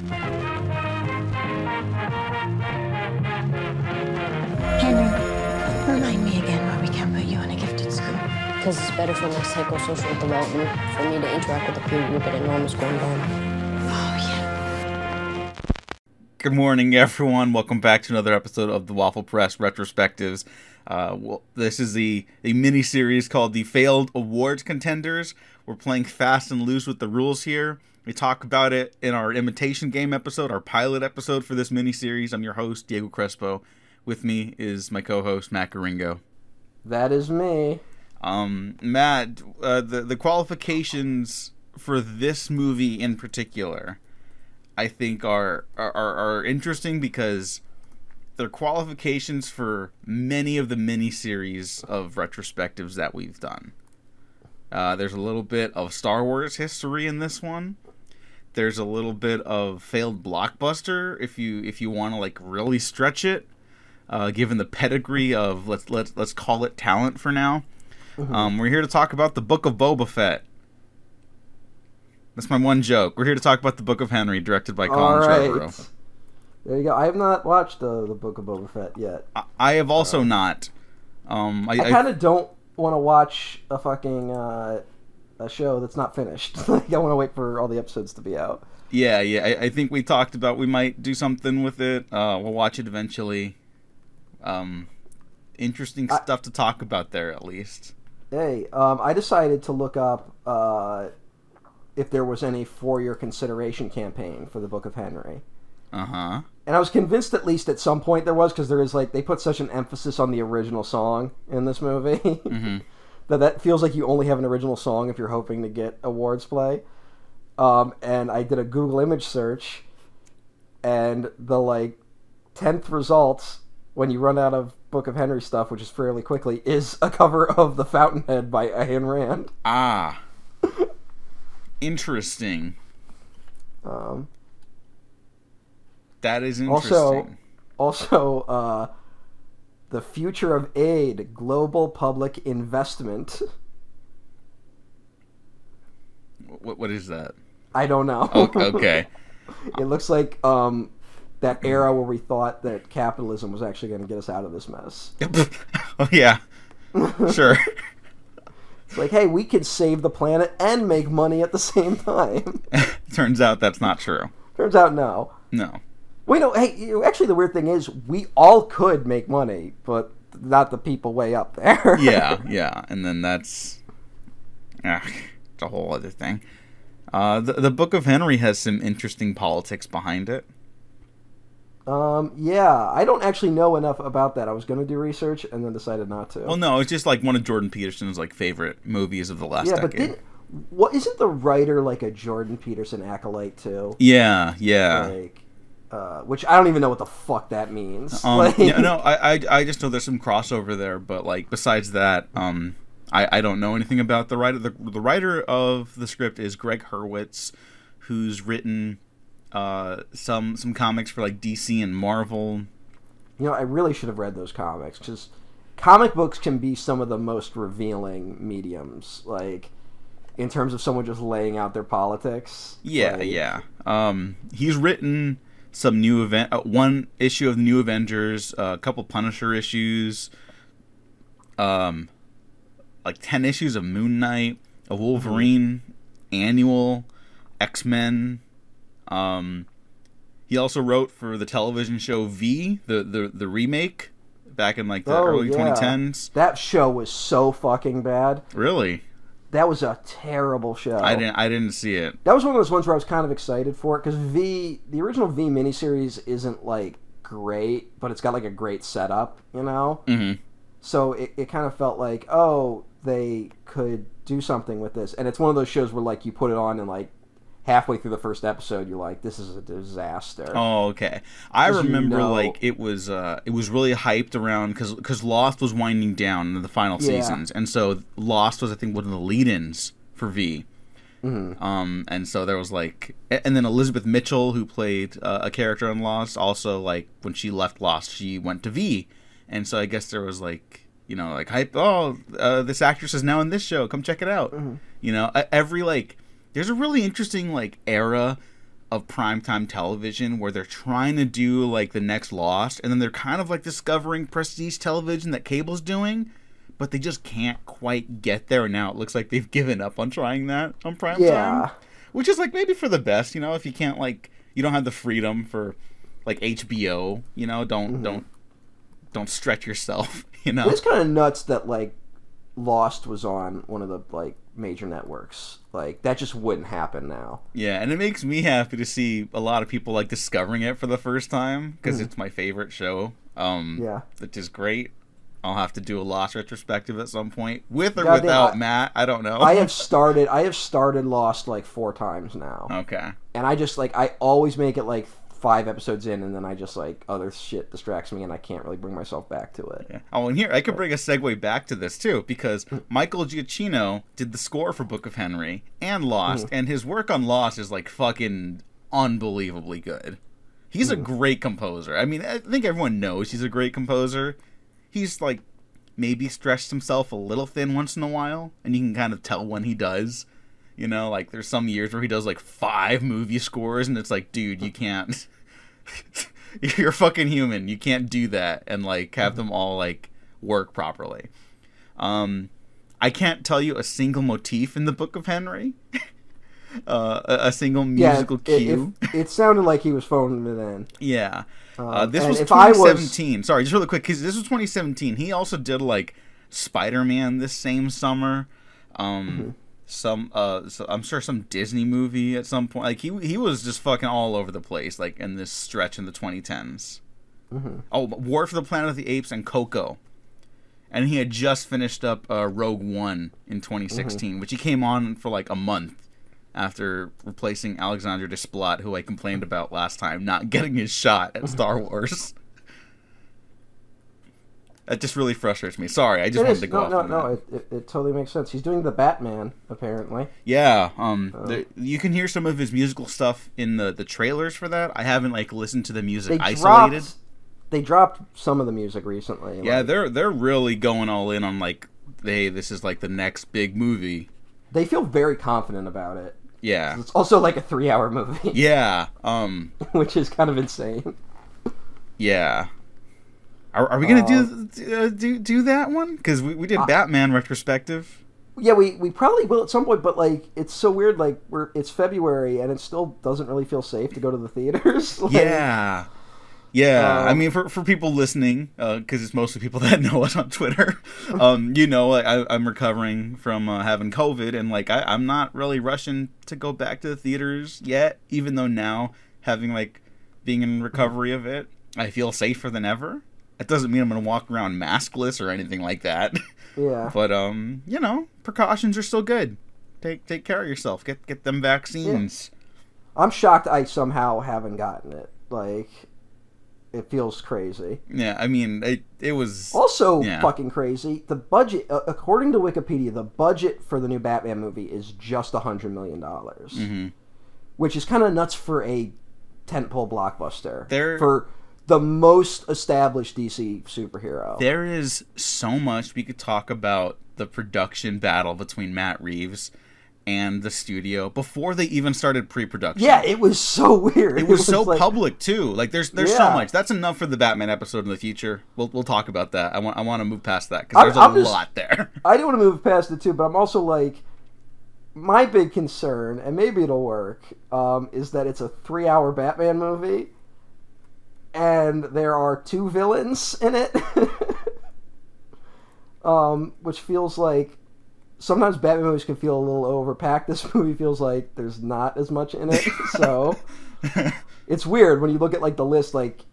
Henry, remind me again why we can't put you in a gifted school. Because it's better for my psychosocial development, for me to interact with the peer group at enormous going on. Oh, yeah. Good morning, everyone. Welcome back to another episode of the Waffle Press Retrospectives. Uh, well, this is the a mini series called the Failed Awards Contenders. We're playing fast and loose with the rules here. We talk about it in our imitation game episode, our pilot episode for this mini series. I'm your host, Diego Crespo. With me is my co-host Matt Garingo. That is me. Um, Matt, uh, the the qualifications for this movie in particular, I think are are, are interesting because they're qualifications for many of the miniseries of retrospectives that we've done. Uh, there's a little bit of Star Wars history in this one. There's a little bit of failed blockbuster if you if you want to like really stretch it, uh, given the pedigree of let's let's let's call it talent for now. Um, we're here to talk about the Book of Boba Fett. That's my one joke. We're here to talk about the Book of Henry, directed by All Colin right. Trevorrow. There you go. I have not watched uh, the Book of Boba Fett yet. I, I have also not. Um, I, I I- kind of don't want to watch a fucking uh, a show that's not finished. like I want to wait for all the episodes to be out. yeah, yeah. I, I think we talked about we might do something with it. Uh, we'll watch it eventually. Um, interesting I- stuff to talk about there, at least. Hey, um, I decided to look up uh, if there was any for your consideration campaign for the Book of Henry. Uh huh. And I was convinced at least at some point there was because there is like they put such an emphasis on the original song in this movie Mm-hmm. That that feels like you only have an original song if you're hoping to get awards play. Um, and I did a Google image search, and the like tenth results when you run out of Book of Henry stuff, which is fairly quickly, is a cover of The Fountainhead by Ayn Rand. Ah. Interesting. Um, That is interesting. Also- also, uh, the future of aid, global public investment. what, what is that? I don't know. Okay. it looks like um, that era where we thought that capitalism was actually going to get us out of this mess. oh yeah. Sure. It's like, hey, we could save the planet and make money at the same time. Turns out that's not true. Turns out, no. No. We know. Hey, actually, the weird thing is, we all could make money, but not the people way up there. Yeah, yeah, and then that's ah, it's a whole other thing. Uh, the the Book of Henry has some interesting politics behind it. Um. Yeah, I don't actually know enough about that. I was going to do research and then decided not to. Well, no, it's just like one of Jordan Peterson's like favorite movies of the last yeah, but decade. didn't what isn't the writer like a Jordan Peterson acolyte too? Yeah, yeah. Like, uh, which I don't even know what the fuck that means. Um, Like- yeah, no, I, I, I just know there's some crossover there, but like besides that, um, I, I don't know anything about the writer. The, the writer of the script is Greg Hurwitz, who's written uh, some some comics for like DC and Marvel. You know, I really should have read those comics because comic books can be some of the most revealing mediums. Like in terms of someone just laying out their politics. Yeah, Like, yeah. Um, he's written some new event, uh, one issue of New Avengers, uh, a couple Punisher issues, um, like ten issues of Moon Knight, a Wolverine annual, X Men. Um, he also wrote for the television show V, the the the remake, back in like the Oh, early yeah. 2010s. That show was so fucking bad. Really, That was a terrible show. I didn't I didn't see it. That was one of those ones where I was kind of excited for it because V, the original V miniseries, isn't like great, but it's got like a great setup, you know. hmm So it, it kind of felt like, oh, they could do something with this, and it's one of those shows where like you put it on and like halfway through the first episode, you're like, this is a disaster. Oh, okay. I 'Cause you remember know- like it was uh it was really hyped around because because Lost was winding down in the final Yeah. seasons, and so Lost was I think one of the lead-ins for V. Mhm. Um, and so there was like, and then Elizabeth Mitchell, who played uh, a character in Lost, also like when she left Lost, she went to V, and so I guess there was like, you know, like hype. Oh, uh, this actress is now in this show. Come check it out. Mm-hmm. You know, every like, there's a really interesting like era of primetime television where they're trying to do like the next Lost, and then they're kind of like discovering prestige television that cable's doing, but they just can't quite get there. And now it looks like they've given up on trying that on primetime. Yeah. Which is like maybe for the best, you know, if you can't like you don't have the freedom for like HBO, you know, don't Mm-hmm. don't don't stretch yourself, you know. It's kind of nuts that like Lost was on one of the like major networks. Like that just wouldn't happen now. Yeah, and it makes me happy to see a lot of people like discovering it for the first time because it's my favorite show. Um. Yeah. which is great. I'll have to do a Lost retrospective at some point, with or Goddamn, without I- Matt. I don't know. I have started. I have started Lost like four times now, okay. and I just like I always make it like five episodes in, and then I just like other shit distracts me, and I can't really bring myself back to it. Yeah. Oh, and here I could bring a segue back to this too, because hmm. Michael Giacchino did the score for Book of Henry and Lost, hmm. and his work on Lost is like fucking unbelievably good. He's a hmm. great composer. I mean, I think everyone knows he's a great composer. He's like maybe stretched himself a little thin once in a while, and you can kind of tell when he does. You know, like there's some years where he does like five movie scores, and it's like, dude, you can't. You're fucking human. You can't do that and like have them all like work properly. Um, I can't tell you a single motif in the Book of Henry. uh, a, a single musical it, it- cue. It, it sounded like he was phoning it in. Yeah. Uh, Um, this was if I was- 2017. Sorry, just really quick, because this was 2017. He also did like Spider Man this same summer. Um, Mm-hmm. Some uh, so I'm sure some Disney movie at some point. Like he he was just fucking all over the place. Like in this stretch in the 2010s. Mm-hmm. Oh, War for the Planet of the Apes and Coco. And he had just finished up uh, Rogue One in 2016, Mm-hmm. which he came on for like a month after replacing Alexander Desplat, who I complained about last time, not getting his shot at Star Wars. That just really frustrates me. Sorry, I just It wanted is to go no, off no, no. It, it, it totally makes sense. He's doing the Batman apparently. Yeah, um, Oh. there, you can hear some of his musical stuff in the the trailers for that. I haven't like listened to the music They isolated. dropped. They dropped some of the music recently. Yeah, like, they're they're really going all in on like, hey, this is like the next big movie. they feel very confident about it. Yeah, It's also like a three-hour movie, yeah, um, which is kind of insane. yeah. Are, are we gonna do uh, do do that one? Because we, we did Batman retrospective. Yeah, we, we probably will at some point, but like it's so weird. Like we're it's February and it still doesn't really feel safe to go to the theaters. Like, Yeah. Yeah, I Um, mean, for, for people listening, because it's mostly people that know us on Twitter, um, you know, like, I, I'm recovering from uh, having COVID, and like I, I'm not really rushing to go back to the theaters yet. Even though now, having like being in recovery of it, I feel safer than ever. It doesn't mean I'm gonna walk around maskless or anything like that, yeah. but um, you know, precautions are still good. Take take care of yourself. Get get them vaccines. I'm shocked I somehow haven't gotten it. Like it feels crazy. Yeah, I mean, it it was Also, Yeah. fucking crazy. The budget, uh, according to Wikipedia, the budget for the new Batman movie is just a hundred million dollars, Mm-hmm. which is kind of nuts for a tentpole blockbuster. There- for the most established DC superhero. There is so much we could talk about the production battle between Matt Reeves and the studio before they even started pre-production. yeah, it was so weird. It was so like- public too. Like there's there's so much. That's enough for the Batman episode in the future. We'll we'll talk about that. I want I want to move past that because there's a I'm just- lot there. I do want to move past it too, but I'm also like, my big concern, and maybe it'll work, um, is that it's a three-hour Batman movie, and there are two villains in it, um, which feels like sometimes Batman movies can feel a little overpacked. This movie feels like there's not as much in it, so it's weird when you look at like the list, like.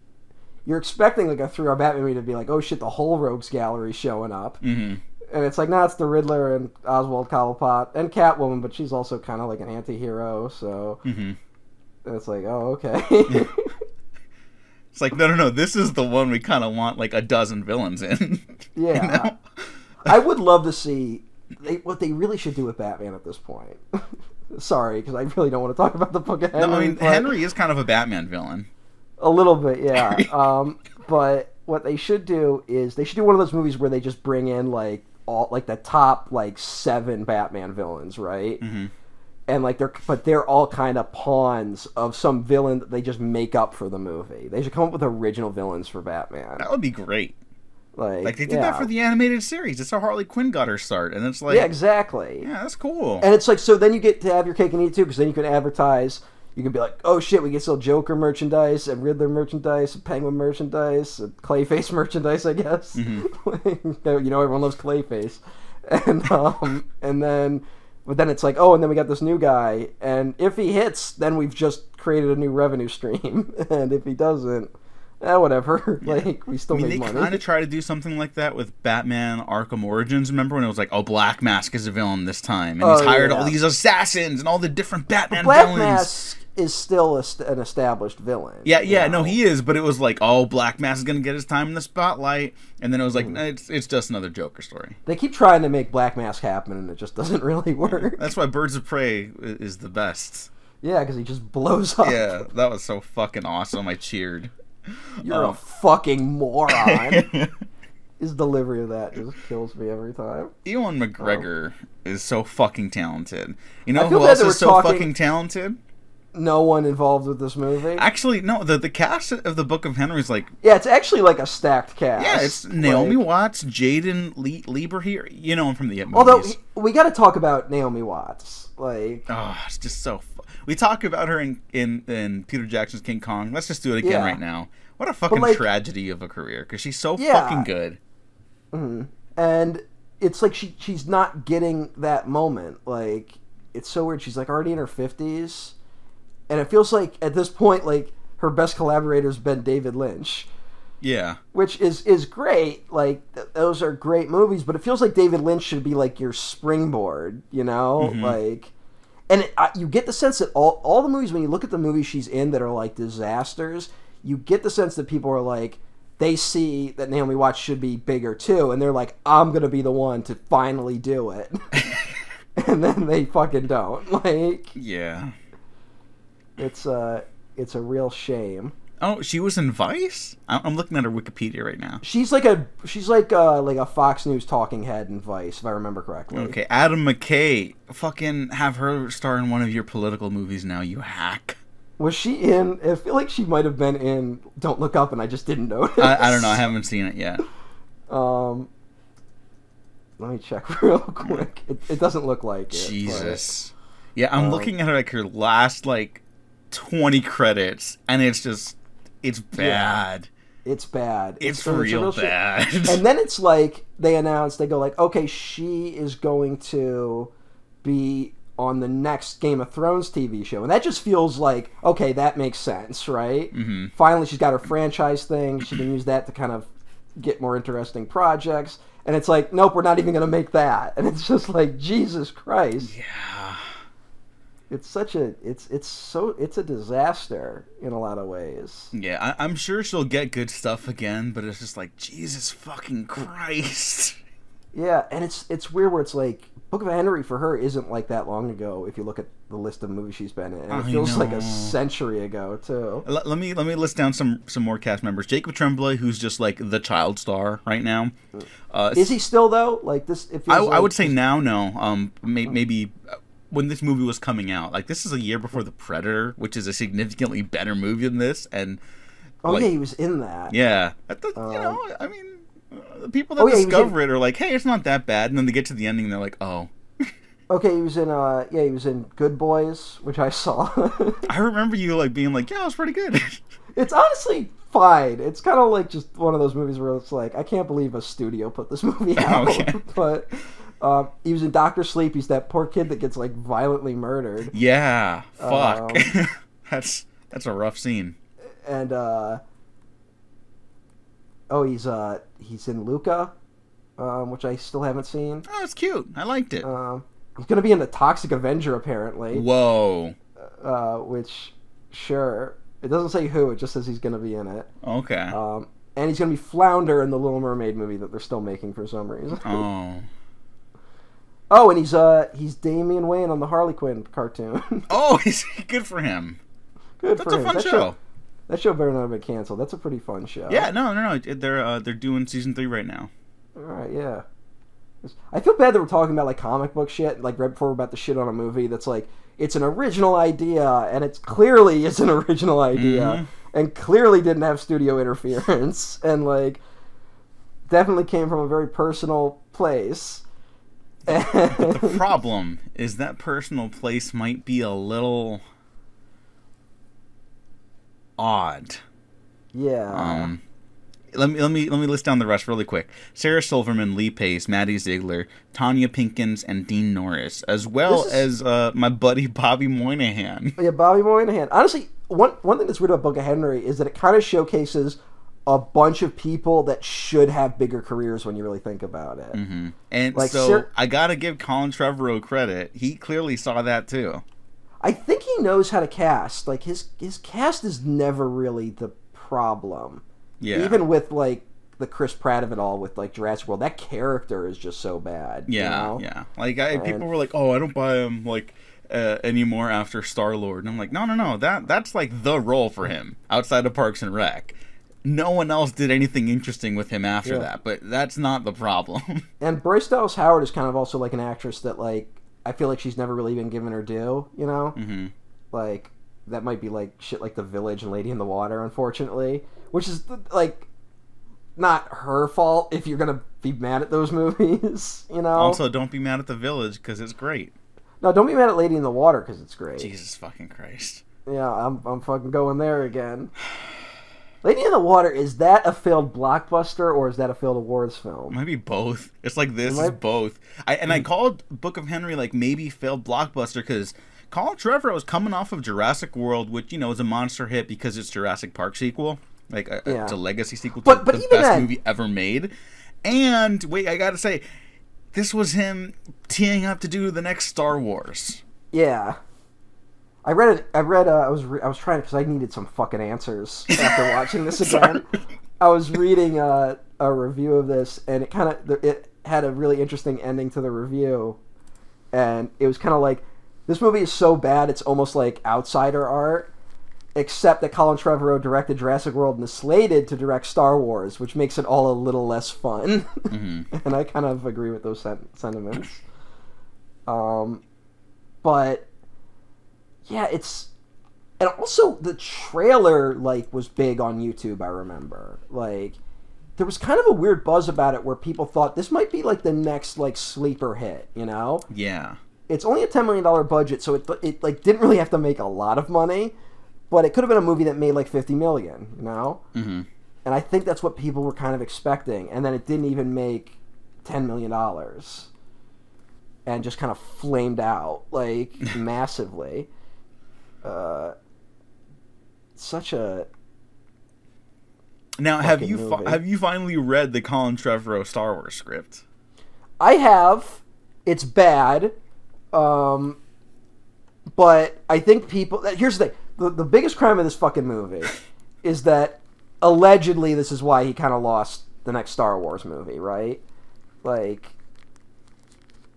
You're expecting like a three-hour Batman movie to be like, oh shit, the whole Rogues Gallery showing up, hmm and it's like, nah, it's the Riddler and Oswald Cobblepot and Catwoman, but she's also kind of like an anti-hero, so hmm and it's like, oh, okay. It's like no no no. This is the one we kind of want like a dozen villains in. You yeah, know? I would love to see they, what they really should do with Batman at this point. Sorry, because I really don't want to talk about the book of Henry. No, I mean Henry is kind of a Batman villain. a little bit, yeah. um, but what they should do is they should do one of those movies where they just bring in like all like the top like seven Batman villains, right? Mhm. And like they're but they're all kind of pawns of some villain that they just make up for the movie. They should come up with original villains for Batman. That would be great. Like, Like they did yeah. that for the animated series. It's how Harley Quinn got her start, and it's like, yeah, exactly. yeah, that's cool. And it's like so then you get to have your cake and eat it too because then you can advertise. You can be like, oh shit, we can sell Joker merchandise and Riddler merchandise, and Penguin merchandise, and Clayface merchandise, I guess. Mm-hmm. you know, everyone loves Clayface, and um, and then, but then it's like, oh, and then we got this new guy, and if he hits, then we've just created a new revenue stream, and if he doesn't, eh, whatever. like we still I mean, they make money. kind of try to do something like that with Batman Arkham Origins. Remember when it was like, oh, Black Mask is a villain this time, and he's Oh, hired yeah. all these assassins and all the different Batman Black villains. Mask is still a st- an established villain. Yeah, yeah, you no, he is, but it was like, oh, Black Mask is gonna get his time in the spotlight, and then it was like, Mm. nah, it's it's just another Joker story. They keep trying to make Black Mask happen, and it just doesn't really work. That's why Birds of Prey is the best. Yeah, because he just blows up. Yeah, that was so fucking awesome. I cheered. You're a Oh. fucking moron. His delivery of that just kills me every time. Ewan McGregor is so fucking talented. You know who else is so talking- fucking talented? No one involved with this movie. Actually, no. The the cast of the Book of Henry is like, yeah, it's actually like a stacked cast. yeah, it's Naomi Like- Watts, Jaeden Le- Lieberher. You know him from the It movies. although we got to talk about Naomi Watts. Like, Oh, it's just so. Fu- we talk about her in, in in Peter Jackson's King Kong. Let's just do it again Yeah. right now. What a fucking like- tragedy of a career because she's so Yeah. fucking good. Mm-hmm. and it's like she she's not getting that moment. Like, it's so weird. She's like already in her fifties, and it feels like at this point, like her best collaborator's been David Lynch. Yeah, which is is great. Like th- those are great movies, but it feels like David Lynch should be like your springboard, you know, mm-hmm. like. And it, I, you get the sense that all all the movies when you look at the movies she's in that are like disasters, you get the sense that people are like they see that Naomi Watts should be bigger too, and they're like, I'm gonna be the one to finally do it, and then they fucking don't. Like yeah. It's a it's a real shame. Oh, she was in Vice. I'm looking at her Wikipedia right now. She's like a she's like a, like a Fox News talking head in Vice, if I remember correctly. Okay, Adam McKay. Fucking have her star in one of your political movies now, you hack. Was she in? I feel like she might have been in Don't Look Up, and I just didn't notice. I, I don't know. I haven't seen it yet. Um, let me check real quick. It, it doesn't look like it. but- Jesus. Yeah, I'm Um, looking at her like her last like 20 credits, and it's just it's bad. It's bad. It's, a real, shit. bad. And then it's like they announce they go like, okay, she is going to be on the next Game of Thrones TV show, and that just feels like okay, that makes sense, right? Mhm. Finally, she's got her franchise thing. She can use that to kind of get more interesting projects. And it's like, nope, we're not even going to make that. And it's just like, Jesus Christ. yeah. It's such a, it's, it's so, it's a disaster in a lot of ways. Yeah, I, I'm sure she'll get good stuff again, but it's just like Jesus fucking Christ. Yeah, and it's it's weird where it's like Book of Henry for her isn't like that long ago. If you look at the list of movies she's been in, and it I feels like a century ago too. Let, let me let me list down some some more cast members. Jacob Tremblay, who's just like the child star right now. Uh, Is he still though? Like this? It feels I, I would say now, no. Um, may, maybe uh, when this movie was coming out, like this is a year before The Predator, which is a significantly better movie than this, and Oh like- yeah, he was in that. yeah, I thought, you know, I mean, the people that Oh, yeah, discover in- it are like, hey, it's not that bad, and then they get to the ending, and they're like, oh. Okay, he was in. Uh, yeah, he was in Good Boys, which I saw. I remember you like being like, yeah, it was pretty good. it's honestly fine. It's kind of like just one of those movies where it's like I can't believe a studio put this movie out. Okay. but um, he was in Doctor Sleep. He's that poor kid that gets like violently murdered. yeah, fuck. Um, that's that's a rough scene. and uh oh he's uh he's in luca um which i still haven't seen Oh, it's cute. I liked it. um he's gonna be in the toxic avenger apparently Whoa. uh which sure it doesn't say who it just says he's gonna be in it Okay. um and he's gonna be flounder in the little mermaid movie that they're still making for some reason oh. Oh and he's uh he's damian wayne on the harley quinn cartoon Oh, he's good for him. good That's for a him fun that show. that show better not have been canceled that's a pretty fun show Yeah, no, no, no. They're uh, they're doing season three right now. All right, yeah. I feel bad that we're talking about like comic book shit, like right before we're about to shit on a movie that's like it's an original idea, and it's clearly it's an original idea, and clearly didn't have studio interference, and like definitely came from a very personal place. The problem is that personal place might be a little odd. yeah, Um, let me let me let me list down the rest really quick. Sarah Silverman, Lee Pace, Maddie Ziegler, Tonya Pinkins, and Dean Norris, as well This as uh, my buddy Bobby Moynihan. yeah, Bobby Moynihan. Honestly, one one thing that's weird about Book of Henry is that it kind of showcases a bunch of people that should have bigger careers when you really think about it. hmm And Like, so I gotta give Colin Trevorrow credit. He clearly saw that too. I think he knows how to cast. Like his his cast is never really the problem. Yeah. Even with like the Chris Pratt of it all with like Jurassic World, that character is just so bad. you Yeah, know? yeah. Like I, people were like, "Oh, I don't buy him like uh, anymore after Star Lord," and I'm like, "No, no, no. That that's like the role for him outside of Parks and Rec. No one else did anything interesting with him after Yeah. that, but that's not the problem." And Bryce Dallas Howard is kind of also like an actress that like I feel like she's never really been given her due. You know, hmm like that might be like shit like The Village and Lady in the Water, unfortunately, which is like not her fault if you're gonna be mad at those movies. You know. Also, don't be mad at the Village because it's great. no, don't be mad at Lady in the Water because it's great. Jesus fucking Christ. Yeah, I'm I'm fucking going there again. Lady in the Water is that a failed blockbuster or is that a failed awards film? Maybe both. It's like this It is might- both. I and I hmm. called Book of Henry like maybe failed blockbuster because Colin Trevorrow was coming off of Jurassic World, which you know is a monster hit because it's Jurassic Park sequel, like a, Yeah. it's a legacy sequel to But- but the even best then- movie ever made. And wait, I gotta say, this was him teeing up to do the next Star Wars. Yeah. I read it. I read. Uh, I was. Re- I was trying because I needed some fucking answers after watching this again. I was reading uh, a review of this, and it kind of it had a really interesting ending to the review, and it was kind of like this movie is so bad it's almost like outsider art, except that Colin Trevorrow directed Jurassic World and is slated to direct Star Wars, which makes it all a little less fun. and I kind of agree with those sen- sentiments. Um, but yeah, it's and also the trailer like was big on YouTube. I remember like there was kind of a weird buzz about it where people thought this might be like the next like sleeper hit. You know, Yeah. it's only a ten million dollar budget, so it it like didn't really have to make a lot of money, but it could have been a movie that made like fifty million. You know, hmm and I think that's what people were kind of expecting, and then it didn't even make ten million dollars, and just kind of flamed out like massively. Uh, such a Now, have you fi- have you finally read the Colin Trevorrow Star Wars script? I have. It's bad. Um, but I think people. Here's the thing: the, the biggest crime of this fucking movie is that allegedly this is why he kind of lost the next Star Wars movie, right? Like,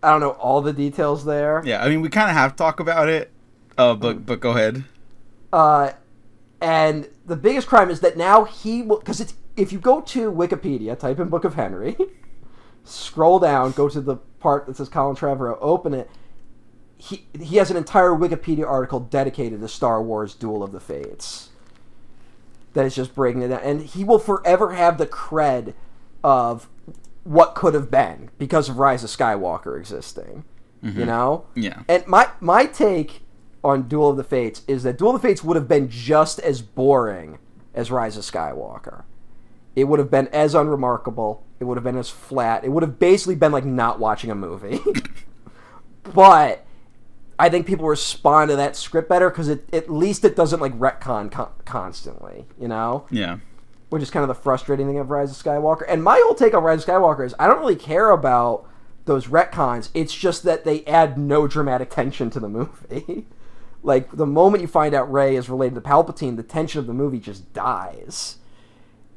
I don't know all the details there. Yeah, I mean we kind of have to talk about it, uh, but but go ahead. Uh, and the biggest crime is that now he will because it's if you go to Wikipedia, type in Book of Henry, scroll down, go to the part that says Colin Trevorrow, open it. He he has an entire Wikipedia article dedicated to Star Wars: Duel of the Fates. That is just breaking it down, and he will forever have the cred of what could have been because of Rise of Skywalker existing. You know, Yeah. and my my take on Duel of the Fates is that Duel of the Fates would have been just as boring as Rise of Skywalker. It would have been as unremarkable. It would have been as flat. It would have basically been like not watching a movie. but I think people respond to that script better because it at least it doesn't like retcon con- constantly. You know Yeah. which is kind of the frustrating thing of Rise of Skywalker. And my whole take on Rise of Skywalker is I don't really care about those retcons. It's just that they add no dramatic tension to the movie. like the moment you find out Rey is related to Palpatine, the tension of the movie just dies.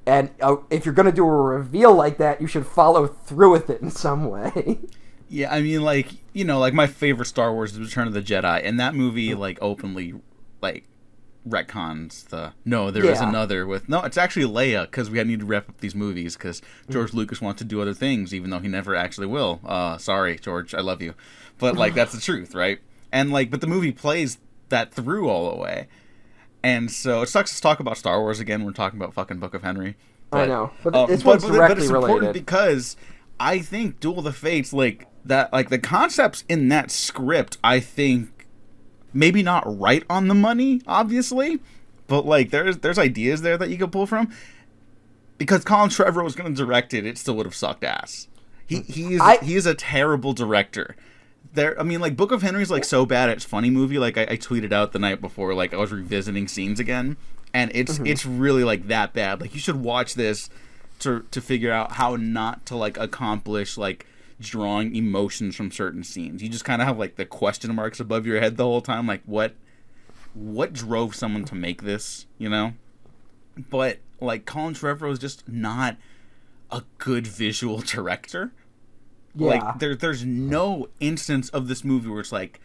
And uh, if you're going to do a reveal like that, you should follow through with it in some way. Yeah, I mean, like you know, like my favorite Star Wars is Return of the Jedi, and that movie like openly like retcons the no, there is Yeah. another with no, it's actually Leia because we need to wrap up these movies because George Lucas wants to do other things, even though he never actually will. Uh, sorry, George, I love you, but like that's the truth, right? and like, but the movie plays that through all the way. And so it sucks to talk about Star Wars again. We're talking about fucking Book of Henry. I know, but uh, this one's directly it's important related. because I think Duel of the Fates, like that, like the concepts in that script, I think maybe not right on the money, obviously, but like there's there's ideas there that you could pull from. Because Colin Trevorrow was going to direct it, it still would have sucked ass. He he is I- he is a terrible director. There, I mean, like Book of Henry's like so bad it's funny movie. Like I, I tweeted out the night before, like I was revisiting scenes again, and it's mm-hmm. it's really like that bad. Like you should watch this to to figure out how not to like accomplish like drawing emotions from certain scenes. You just kind of have like the question marks above your head the whole time. Like what what drove someone to make this? You know, but like Colin Trevorrow is just not a good visual director. Yeah, Like there there's no instance of this movie where it's like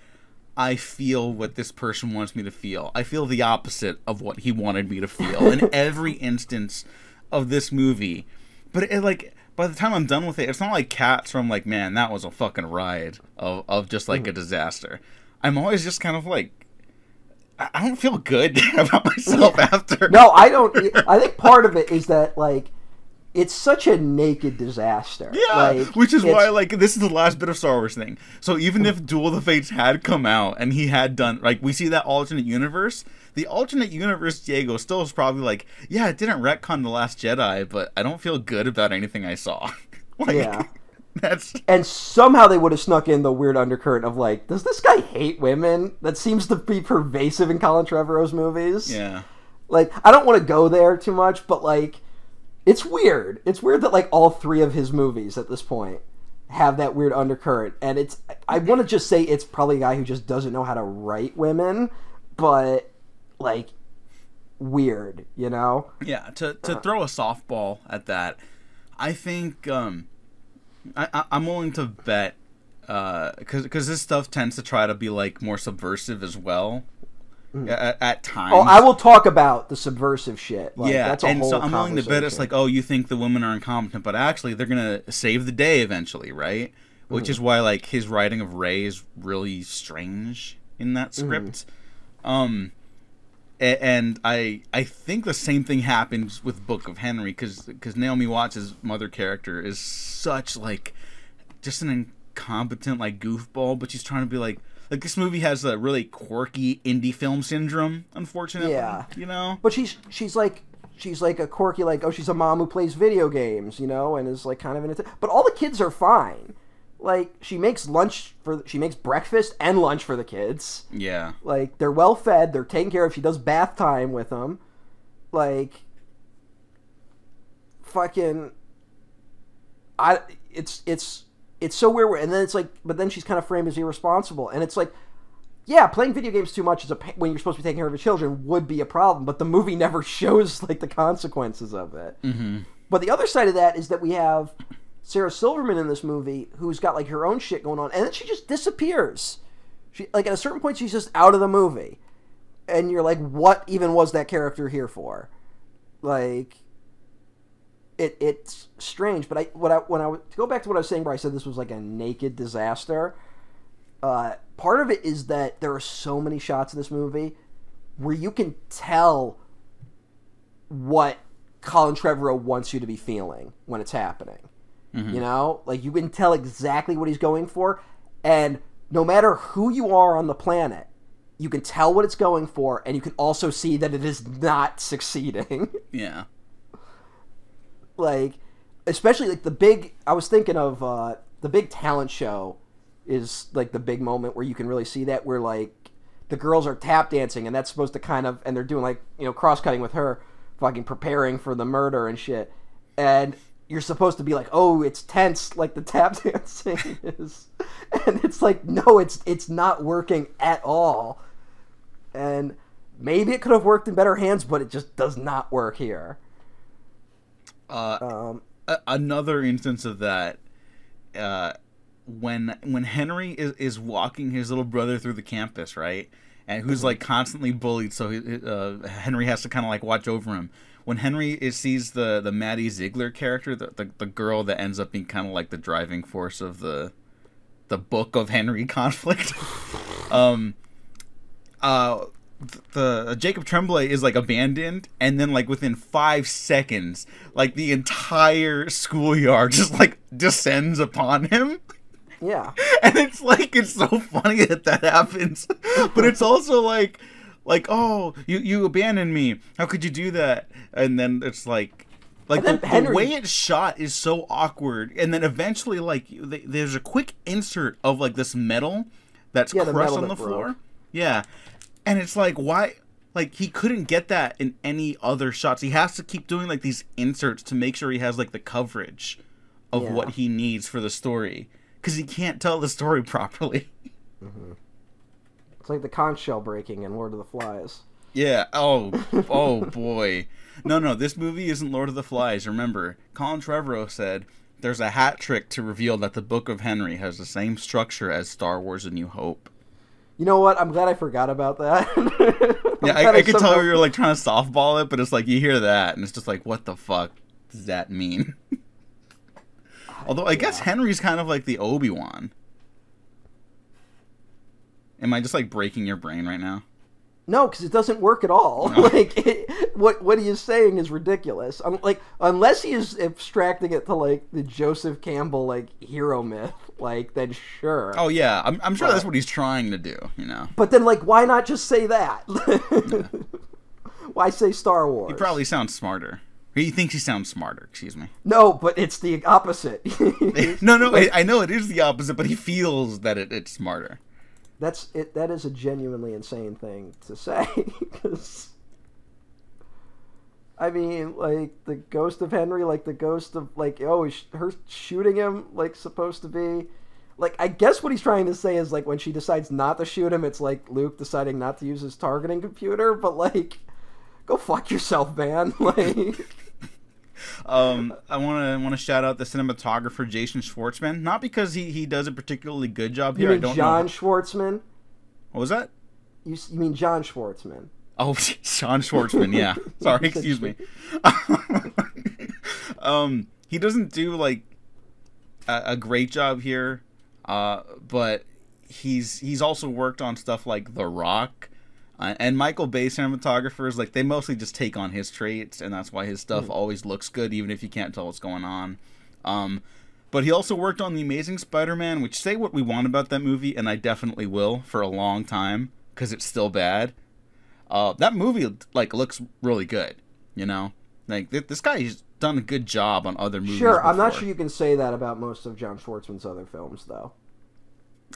I feel what this person wants me to feel. I feel the opposite of what he wanted me to feel in every instance of this movie. But it like by the time I'm done with it, it's not like cats from like, man, that was a fucking ride of of just like a mm-hmm. disaster. I'm always just kind of like I don't feel good about myself after. no, I don't. I think part of it is that like it's such a naked disaster. Yeah, like, which is why like this is the last bit of Star Wars thing. So even if Duel of the Fates had come out and he had done like we see that alternate universe, the alternate universe Diego still is probably like, yeah, it didn't retcon the Last Jedi, but I don't feel good about anything I saw. like, Yeah. that's and somehow they would have snuck in the weird undercurrent of like, does this guy hate women? That seems to be pervasive in Colin Trevorrow's movies. yeah, Like, I don't want to go there too much, but like, it's weird. It's weird that like all three of his movies at this point have that weird undercurrent, and it's. I want to just say it's probably a guy who just doesn't know how to write women, but like, weird, you know? yeah. To to throw a softball at that, I think um, I, I I'm willing to bet because because this stuff tends to try to be like more subversive as well. At, at times, Oh, I will talk about the subversive shit. Like, yeah, that's a and whole so I'm willing to bet it's like, oh, you think the women are incompetent, but actually they're gonna save the day eventually, right? Which Mm-hmm. is why like his writing of Rey is really strange in that Mm-hmm. script. Um, and I I think the same thing happens with Book of Henry because Naomi Watts' mother character is such like just an incompetent like goofball, but she's trying to be like like this movie has a really quirky indie film syndrome, unfortunately. Yeah. you know. But she's she's like she's like a quirky like oh she's a mom who plays video games you know and is like kind of in it. But all the kids are fine. Like she makes lunch for she makes breakfast and lunch for the kids. Yeah. Like they're well fed, they're taken care of. She does bath time with them. Like fucking I it's it's it's so weird and then it's like but then she's kind of framed as irresponsible and it's like yeah, playing video games too much is a when you're supposed to be taking care of your children would be a problem, but the movie never shows like the consequences of it. Mm-hmm. But the other side of that is that we have Sarah Silverman in this movie who's got like her own shit going on, and then she just disappears. She like at a certain point she's just out of the movie, and you're like, what even was that character here for? Like, it it's strange. But I what I when I to go back to what I was saying where I said this was like a naked disaster. Uh, part of it is that there are so many shots in this movie where you can tell what Colin Trevorrow wants you to be feeling when it's happening. You know, like you can tell exactly what he's going for, and no matter who you are on the planet, you can tell what it's going for, and you can also see that it is not succeeding. Yeah. Like, especially like the big. I was thinking of uh, the big talent show is like the big moment where you can really see that where like the girls are tap dancing and that's supposed to kind of and they're doing like you know cross cutting with her fucking preparing for the murder and shit. And you're supposed to be like oh it's tense like the tap dancing is. And it's like no it's it's not working at all. And maybe it could have worked in better hands but it just does not work here Uh, um a- another instance of that uh, when when Henry is, is walking his little brother through the campus, right, and who's like constantly bullied, so he, uh, Henry has to kind of like watch over him. When Henry is, sees the the Maddie Ziegler character, the, the the girl that ends up being kind of like the driving force of the the book of Henry conflict. um, uh, th- the Jacob Tremblay is like abandoned, and then like within five seconds, like the entire schoolyard just like descends upon him. Yeah. and it's like it's so funny that that happens but it's also like like oh you you abandoned me how could you do that and then it's like like And then the, the way it's shot is so awkward and then eventually like th- there's a quick insert of like this metal that's Yeah, the crushed metal on the that floor broke. yeah and it's like why like he couldn't get that in any other shots he has to keep doing like these inserts to make sure he has like the coverage of Yeah. what he needs for the story because he can't tell the story properly. Mm-hmm. It's like the conch shell breaking in Lord of the Flies. Yeah. Oh. Oh boy. No, no. This movie isn't Lord of the Flies. Remember, Colin Trevorrow said there's a hat trick to reveal that the Book of Henry has the same structure as Star Wars: A New Hope. You know what? I'm glad I forgot about that. Yeah, glad I, I could somehow- tell you were like trying to softball it, but it's like you hear that and it's just like, what the fuck does that mean? Although I guess Henry's kind of like the Obi Wan. Am I just like breaking your brain right now? No, because it doesn't work at all. No. like it, what what he is saying is ridiculous. I'm like unless he is abstracting it to like the Joseph Campbell like hero myth, like then sure. Oh yeah, I'm, I'm sure that's what he's trying to do. You know, But then like why not just say that? why say Star Wars? he probably sounds smarter. He thinks he sounds smarter. Excuse me. no, but it's the opposite. No, no, I, I know it is the opposite, but he feels that it, it's smarter. That's it. That is a genuinely insane thing to say because. I mean, like the ghost of Henry, like the ghost of like oh, her shooting him like supposed to be. Like I guess what he's trying to say is like when she decides not to shoot him, it's like Luke deciding not to use his targeting computer. But like, go fuck yourself, man. Like, Um, I want to want to shout out the cinematographer Jason Schwartzman, not because he, he does a particularly good job you here. I don't John know. Schwartzman? What was that? You, you mean John Schwartzman? Oh, John Schwartzman. Yeah. Sorry, excuse me. um, he doesn't do like a, a great job here, uh, but he's he's also worked on stuff like The Rock. Uh, and Michael Bay cinematographers, like they mostly just take on his traits, and that's why his stuff always looks good, even if you can't tell what's going on. Um, but he also worked on The Amazing Spider-Man, which say what we want about that movie, and I definitely will for a long time because it's still bad. Uh, that movie like looks really good, you know. Like th- this guy's done a good job on other movies. Sure, I'm not sure you can say that about most of John Schwartzman's other films, though.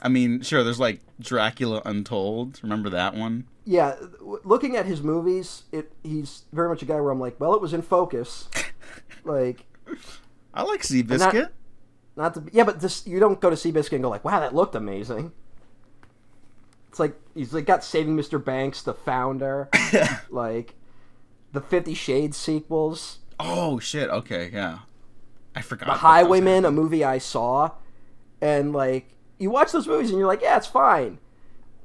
I mean, sure. There's like Dracula Untold. Remember that one? yeah, looking at his movies, it he's very much a guy where I'm like, well, it was in focus. like, I like Seabiscuit. not- not to yeah, but this you don't go to Seabiscuit and go like, wow, that looked amazing. It's like he's like got Saving Mr. Banks, The Founder, like the Fifty Shades sequels, oh shit. Okay, yeah. I forgot. The Highwaymen, a movie I saw, and like you watch those movies and you're like, yeah, it's fine.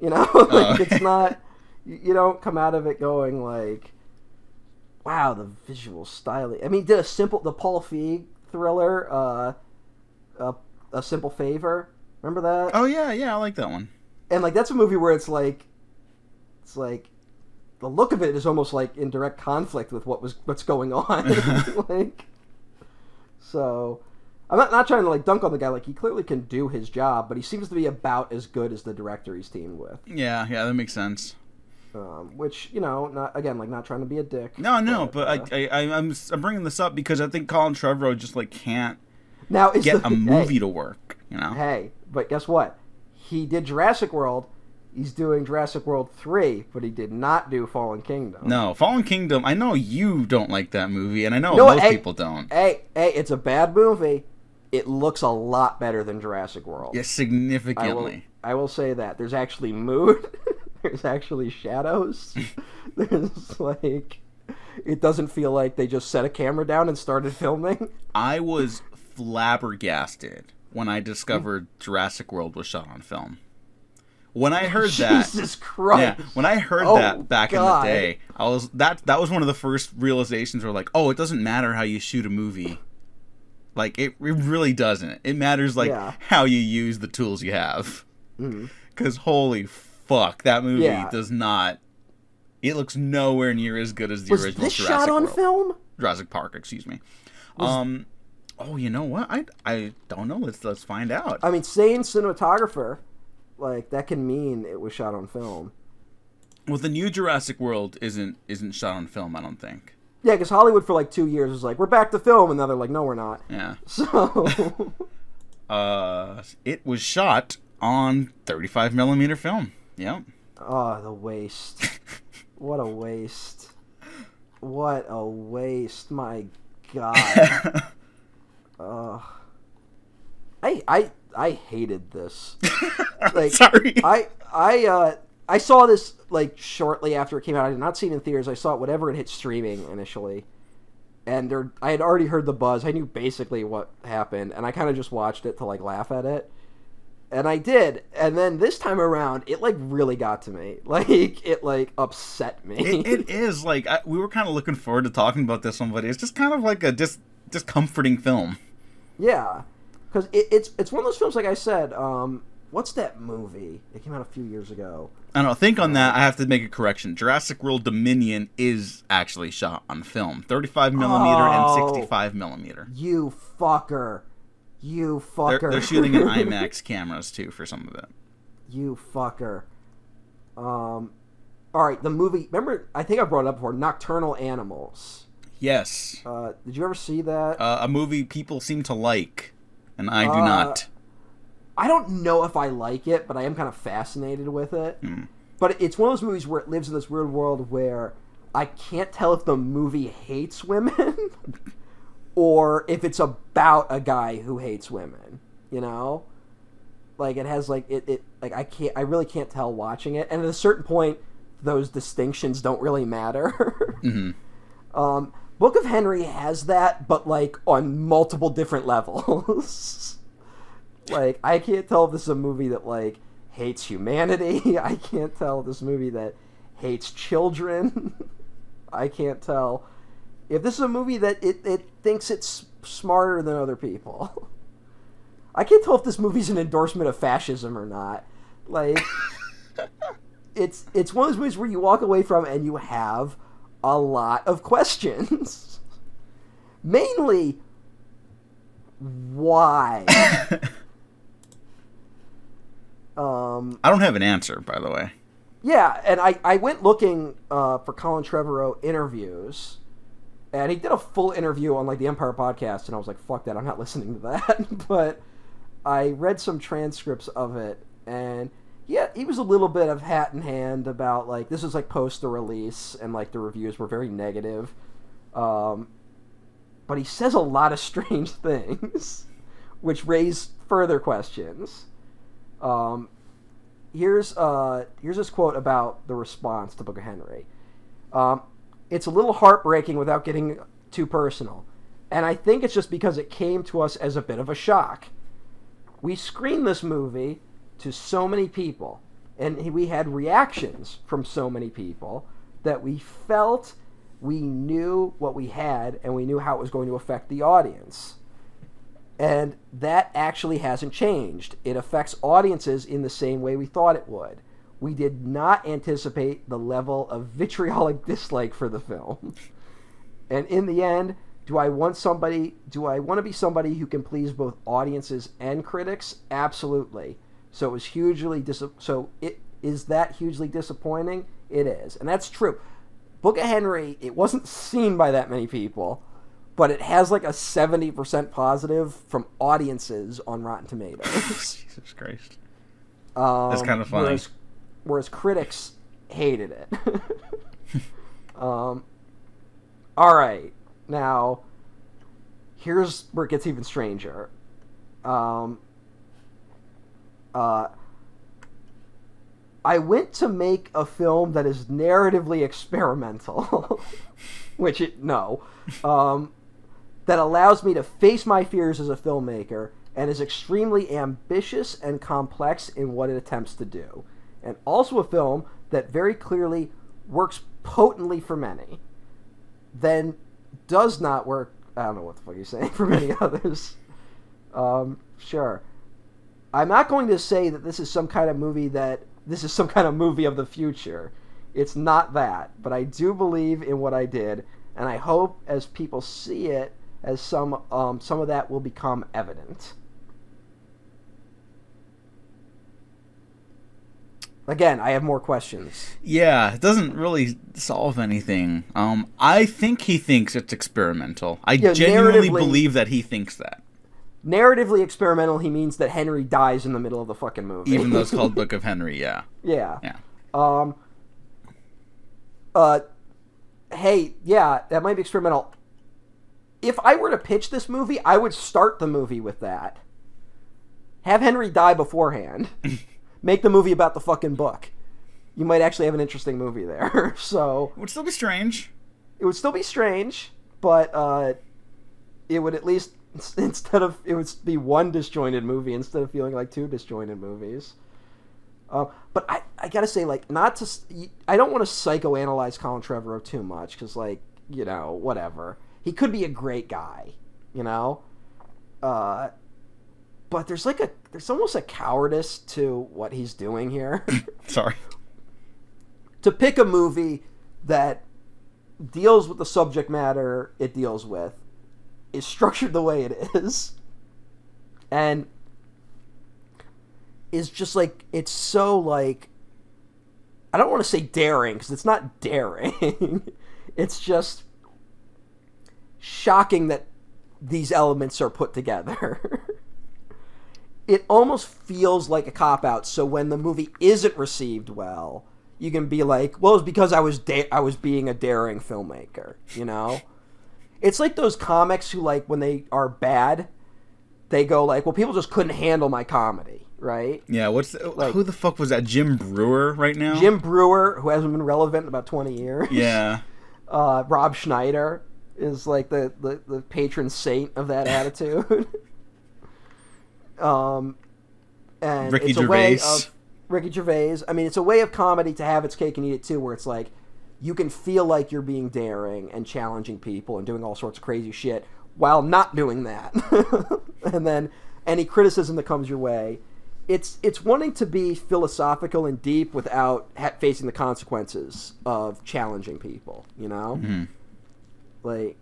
You know, like Oh. it's not. You you don't come out of it going like, wow, the visual styling. I mean, did a simple the Paul Feig thriller, uh, a, a simple favor. Remember that? Oh yeah, yeah. I like that one. And like that's a movie where it's like, it's like. The look of it is almost like in direct conflict with what was what's going on. like, so I'm not, not trying to like dunk on the guy. Like he clearly can do his job, but he seems to be about as good as the director he's teamed with. Yeah, yeah. That makes sense. Um, which you know, not again, like not trying to be a dick. No, no, but uh, I, I, I, I'm, I'm bringing this up because I think Colin Trevorrow just like can't now get the, a movie Hey, to work. You know? hey, but guess what? He did Jurassic World. He's doing Jurassic World three, but he did not do Fallen Kingdom. No, Fallen Kingdom. I know you don't like that movie, and I know No, most hey- people don't. Hey, hey, it's a bad movie. It looks a lot better than Jurassic World. Yeah, I will, significantly. I will say that. There's actually mood. There's actually shadows. There's like. It doesn't feel like they just set a camera down and started filming. I was flabbergasted when I discovered Jurassic World was shot on film. When I heard that, Jesus Christ. yeah, when I heard Oh, that back God. in the day, I was that that was one of the first realizations where like, oh, it doesn't matter how you shoot a movie. Like it, it really doesn't. It matters like Yeah. how you use the tools you have. Mhm. Cause holy fuck. That movie Yeah. does not. It looks nowhere near as good as the Was original this Jurassic shot on World. film? Jurassic Park, excuse me. um, oh, you know what? I I don't know. Let's let's find out. I mean, saying cinematographer, like that can mean it was shot on film. well, the new Jurassic World isn't isn't shot on film. I don't think. Yeah, because Hollywood for like two years was like, we're back to film, and now they're like, no, we're not. Yeah. So, Uh, it was shot on 35 millimeter film. Yep. oh, the waste. What a waste. What a waste. My God. Ugh. I I I hated this. Like Sorry. I I uh I saw this like shortly after it came out. I did not see it in theaters. I saw it whatever it hit streaming initially. And there I had already heard the buzz. I knew basically what happened and I kind of just watched it to like laugh at it. And I did. And then this time around it like really got to me. Like it like upset me. it, it is like I, we were kind of looking forward to talking about this one, but it's just kind of like a dis discomforting film. Yeah, because it, it's it's one of those films. Like I said, um, what's that movie? It came out a few years ago. I don't know. Think on that. I have to make a correction. Jurassic World Dominion is actually shot on film, 35 millimeter Oh. and 65 millimeter. You fucker, you They're, fucker. they're shooting in IMAX cameras too for some of it. you fucker. Um, all right, the movie. Remember, I think I brought it up before. Nocturnal Animals. Yes, Uh, did you ever see that? uh, a movie people seem to like, and I do Uh, not. I don't know if I like it, but I am kind of fascinated with it. Hmm. But it's one of those movies where it lives in this weird world where I can't tell if the movie hates women or if it's about a guy who hates women. You know, like it has like it, it like I can't I really can't tell watching it. And at a certain point, those distinctions don't really matter. Mhm. Um, Book of Henry has that, but like on multiple different levels. like I can't tell if this is a movie that like hates humanity. I can't tell if this movie that hates children. I can't tell if this is a movie that it, it thinks it's smarter than other people. I can't tell if this movie's an endorsement of fascism or not. Like it's it's one of those movies where you walk away from and you have a lot of questions. Mainly why? Um I don't have an answer, by the way. yeah, and I, I went looking uh, for Colin Trevorrow interviews, and he did a full interview on like the Empire podcast, and I was like, "Fuck that! I'm not listening to that." but I read some transcripts of it, and yeah, he was a little bit of hat in hand about like this was like post the release, and like the reviews were very negative. Um, but he says a lot of strange things, which raise further questions. Um, here's uh here's this quote about the response to Book of Henry. Um, it's a little heartbreaking without getting too personal, and I think it's just because it came to us as a bit of a shock. We screened this movie to so many people, and we had reactions from so many people that we felt we knew what we had and we knew how it was going to affect the audience. And that actually hasn't changed. It affects audiences in the same way we thought it would. We did not anticipate the level of vitriolic dislike for the film. And in the end, do I want somebody do I want to be somebody who can please both audiences and critics? Absolutely. So it was hugely dis- so it is that hugely disappointing? It is. And that's true. Book of Henry, it wasn't seen by that many people but it has like a 70% positive from audiences on Rotten Tomatoes. Jesus Christ. Um, That's kinda funny. Whereas, whereas critics hated it. um, all right. Now, here's where it gets even stranger. Um, uh, I went to make a film that is narratively experimental, which it no, um, that allows me to face my fears as a filmmaker and is extremely ambitious and complex in what it attempts to do, and also a film that very clearly works potently for many, then does not work. I don't know what the fuck you're saying for many others. Um, sure. I'm not going to say that this is some kind of movie that this is some kind of movie of the future. It's not that, but I do believe in what I did, and I hope as people see it, as some um, some of that will become evident. Again, I have more questions. Yeah, it doesn't really solve anything. Um, I think he thinks it's experimental. I Yeah, genuinely believe that he thinks that, Narratively experimental, he means that Henry dies in the middle of the fucking movie. even though it's called Book of Henry. Yeah, yeah. yeah. Um. Uh. Hey, yeah, that might be experimental. If I were to pitch this movie, I would start the movie with that. Have Henry die beforehand. Make the movie about the fucking book. You might actually have an interesting movie there. so It would still be strange. it would still be strange, but uh, it would at least instead of it would be one disjointed movie instead of feeling like two disjointed movies. Uh, but I, I gotta say, like, not to I don't want to psychoanalyze Colin Trevorrow too much because, like, you know, whatever. He could be a great guy, you know. Uh, but there's like a there's almost a cowardice to what he's doing here. Sorry. to pick a movie that deals with the subject matter it deals with is structured the way it is and is just like it's so like I don't want to say daring because it's not daring. it's just shocking that these elements are put together. it almost feels like a cop out. So when the movie isn't received well, you can be like, "Well, it's because I was da- I was being a daring filmmaker," you know. It's like those comics who like when they are bad, they go like, "Well, people just couldn't handle my comedy," right? Yeah. What's the, Like- who the fuck was that? Jim Breuer right now. Jim Breuer, who hasn't been relevant in about twenty years. Yeah. uh, Rob Schneider is like the, the, the patron saint of that attitude. um, and Ricky it's a way Gervais. of Ricky Gervais. I mean, it's a way of comedy to have its cake and eat it too, where it's like you can feel like you're being daring and challenging people and doing all sorts of crazy shit while not doing that. and then any criticism that comes your way. It's it's wanting to be philosophical and deep without ha- facing the consequences of challenging people. You know, like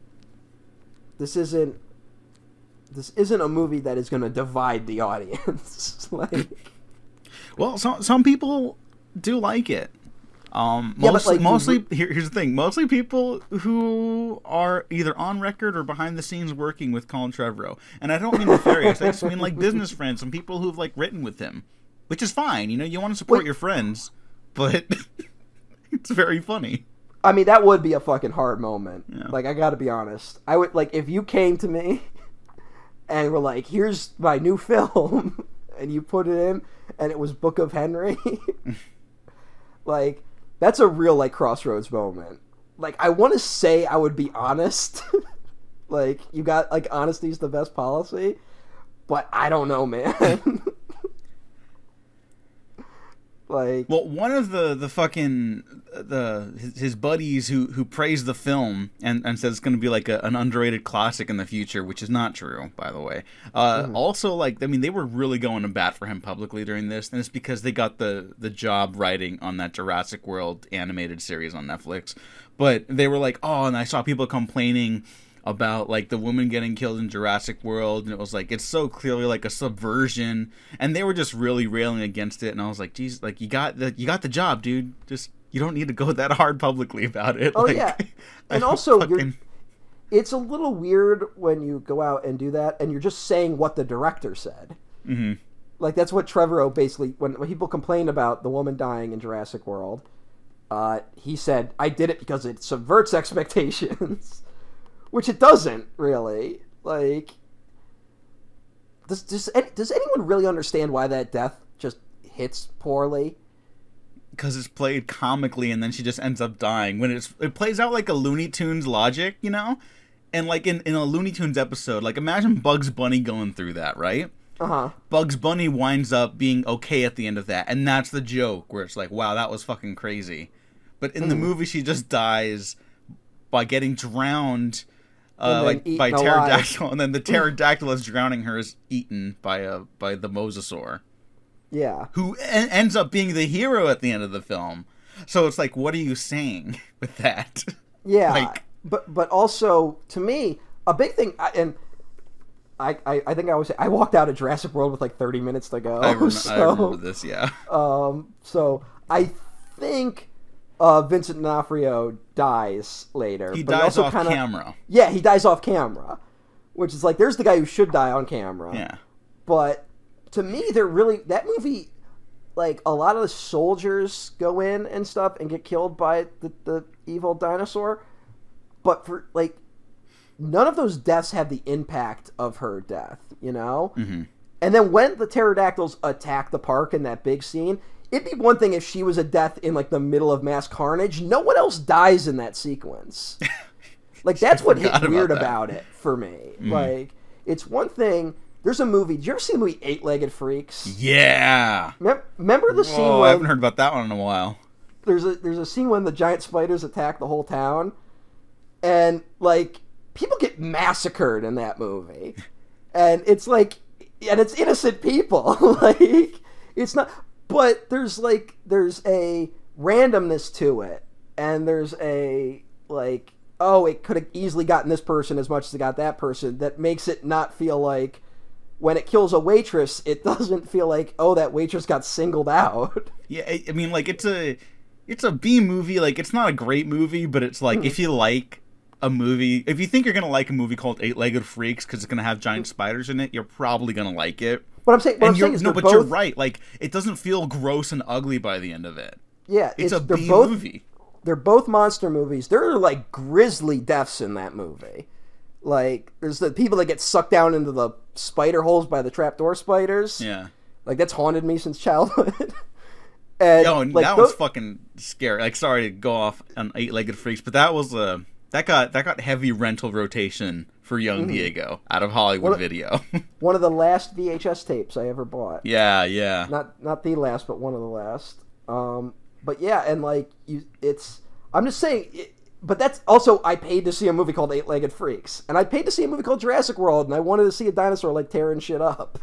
this isn't this isn't a movie that is going to divide the audience. like, Well, some some people do like it. Um, Yeah, mostly, like, mostly here, here's the thing. Mostly people who are either on record or behind the scenes working with Colin Trevorrow, and I don't mean nefarious. I just mean like business friends, some people who've like written with him, which is fine. You know, you want to support Wait. your friends, but it's very funny. I mean, that would be a fucking hard moment. Yeah. Like, I got to be honest. I would like if you came to me and were like, "Here's my new film," and you put it in, and it was Book of Henry. like, that's a real like crossroads moment. Like, I want to say I would be honest. like, you got like honesty's the best policy, but I don't know, man. Like, Well, one of the the fucking the his, his buddies who who praised the film and and said it's going to be like a, an underrated classic in the future, which is not true, by the way. Uh, Also, like I mean, they were really going to bat for him publicly during this, and it's because they got the the job writing on that Jurassic World animated series on Netflix. But they were like, oh, and I saw people complaining about like the woman getting killed in Jurassic World, and it was like it's so clearly like a subversion, and they were just really railing against it, and I was like, geez, like you got the you got the job, dude. Just you don't need to go that hard publicly about it. Oh, Like, yeah. And also, you're- fucking- it's a little weird when you go out and do that and you're just saying what the director said. Mm-hmm. Like that's what Trevorrow basically when, when people complain about the woman dying in Jurassic World, uh, he said, "I did it because it subverts expectations," which it doesn't really. Like, does does any- does anyone really understand why that death just hits poorly? because it's played comically and then she just ends up dying when it's it plays out like a Looney Tunes logic, you know? And like in, in a Looney Tunes episode, like imagine Bugs Bunny going through that, right? Uh huh. Bugs Bunny winds up being okay at the end of that, and that's the joke where it's like, wow, that was fucking crazy. But in the Hmm. movie, she just dies by getting drowned, uh, like by eaten alive. pterodactyl, and then the pterodactyl is drowning her is eaten by a by the mosasaur. Yeah. who en- ends up being the hero at the end of the film. So it's like, what are you saying with that? Yeah, Like- but but also to me, a big thing, and I, I I think I was I walked out of Jurassic World with like thirty minutes to go. I, rem- so, I remember this. Yeah. Um, so I think uh, Vincent D'Onofrio dies later. He but dies also off kinda, camera. Yeah, he dies off camera, which is like there's the guy who should die on camera. Yeah. But to me, they're really that movie. Like a lot of the soldiers go in and stuff and get killed by the, the evil dinosaur, but for like none of those deaths have the impact of her death. You know. Mm-hmm. And then when the pterodactyls attack the park in that big scene, it'd be one thing if she was a death in like the middle of mass carnage. No one else dies in that sequence. Like that's what hit about weird that. about it for me. Mm. Like it's one thing. There's a movie. Did you ever see the movie Eight Legged Freaks? Yeah. Mem- Remember the scene Whoa, I haven't heard about that one in a while. there's a there's a scene when the giant spiders attack the whole town, and like people get massacred in that movie, and it's like, and it's innocent people. like it's not, but there's like there's a randomness to it, and there's a like oh it could have easily gotten this person as much as it got that person. That makes it not feel like when it kills a waitress it doesn't feel like oh that waitress got singled out. Yeah, I, mean, like it's a it's a B movie. Like it's not a great movie, but it's like hmm. if you like a movie, if you think you're gonna like a movie called Eight Legged Freaks because it's gonna have giant spiders in it, you're probably gonna like it. what i'm saying what and i'm you're saying is no, but you're right. Like it doesn't feel gross and ugly by the end of it. Yeah, It's, a B both movie. they're both monster movies. There are like grisly deaths in that movie. Like there's the people that get sucked down into the spider holes by the trapdoor spiders. Yeah. Like that's haunted me since childhood. and Yo, and like, that tho- was fucking scary. Like, sorry to go off on Eight Legged Freaks, but that was uh, that got that got heavy rental rotation for young Diego out of Hollywood What- Video. one of the last VHS tapes I ever bought. yeah, yeah. Not not the last, but one of the last. Um, but yeah, and like you, it's. I'm just saying. It, but that's also I paid to see a movie called Eight Legged Freaks, and I paid to see a movie called Jurassic World, and I wanted to see a dinosaur like tearing shit up.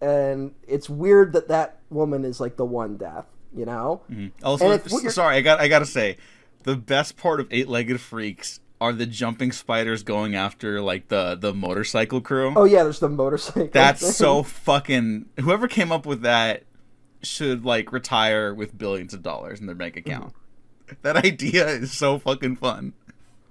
And it's weird that that woman is like the one death, you know. Also, And if sorry, I got I gotta say, the best part of Eight Legged Freaks are the jumping spiders going after like the the motorcycle crew. Oh yeah, there's the motorcycle. That's thing. so fucking. Whoever came up with that should like retire with billions of dollars in their bank account. That idea is so fucking fun.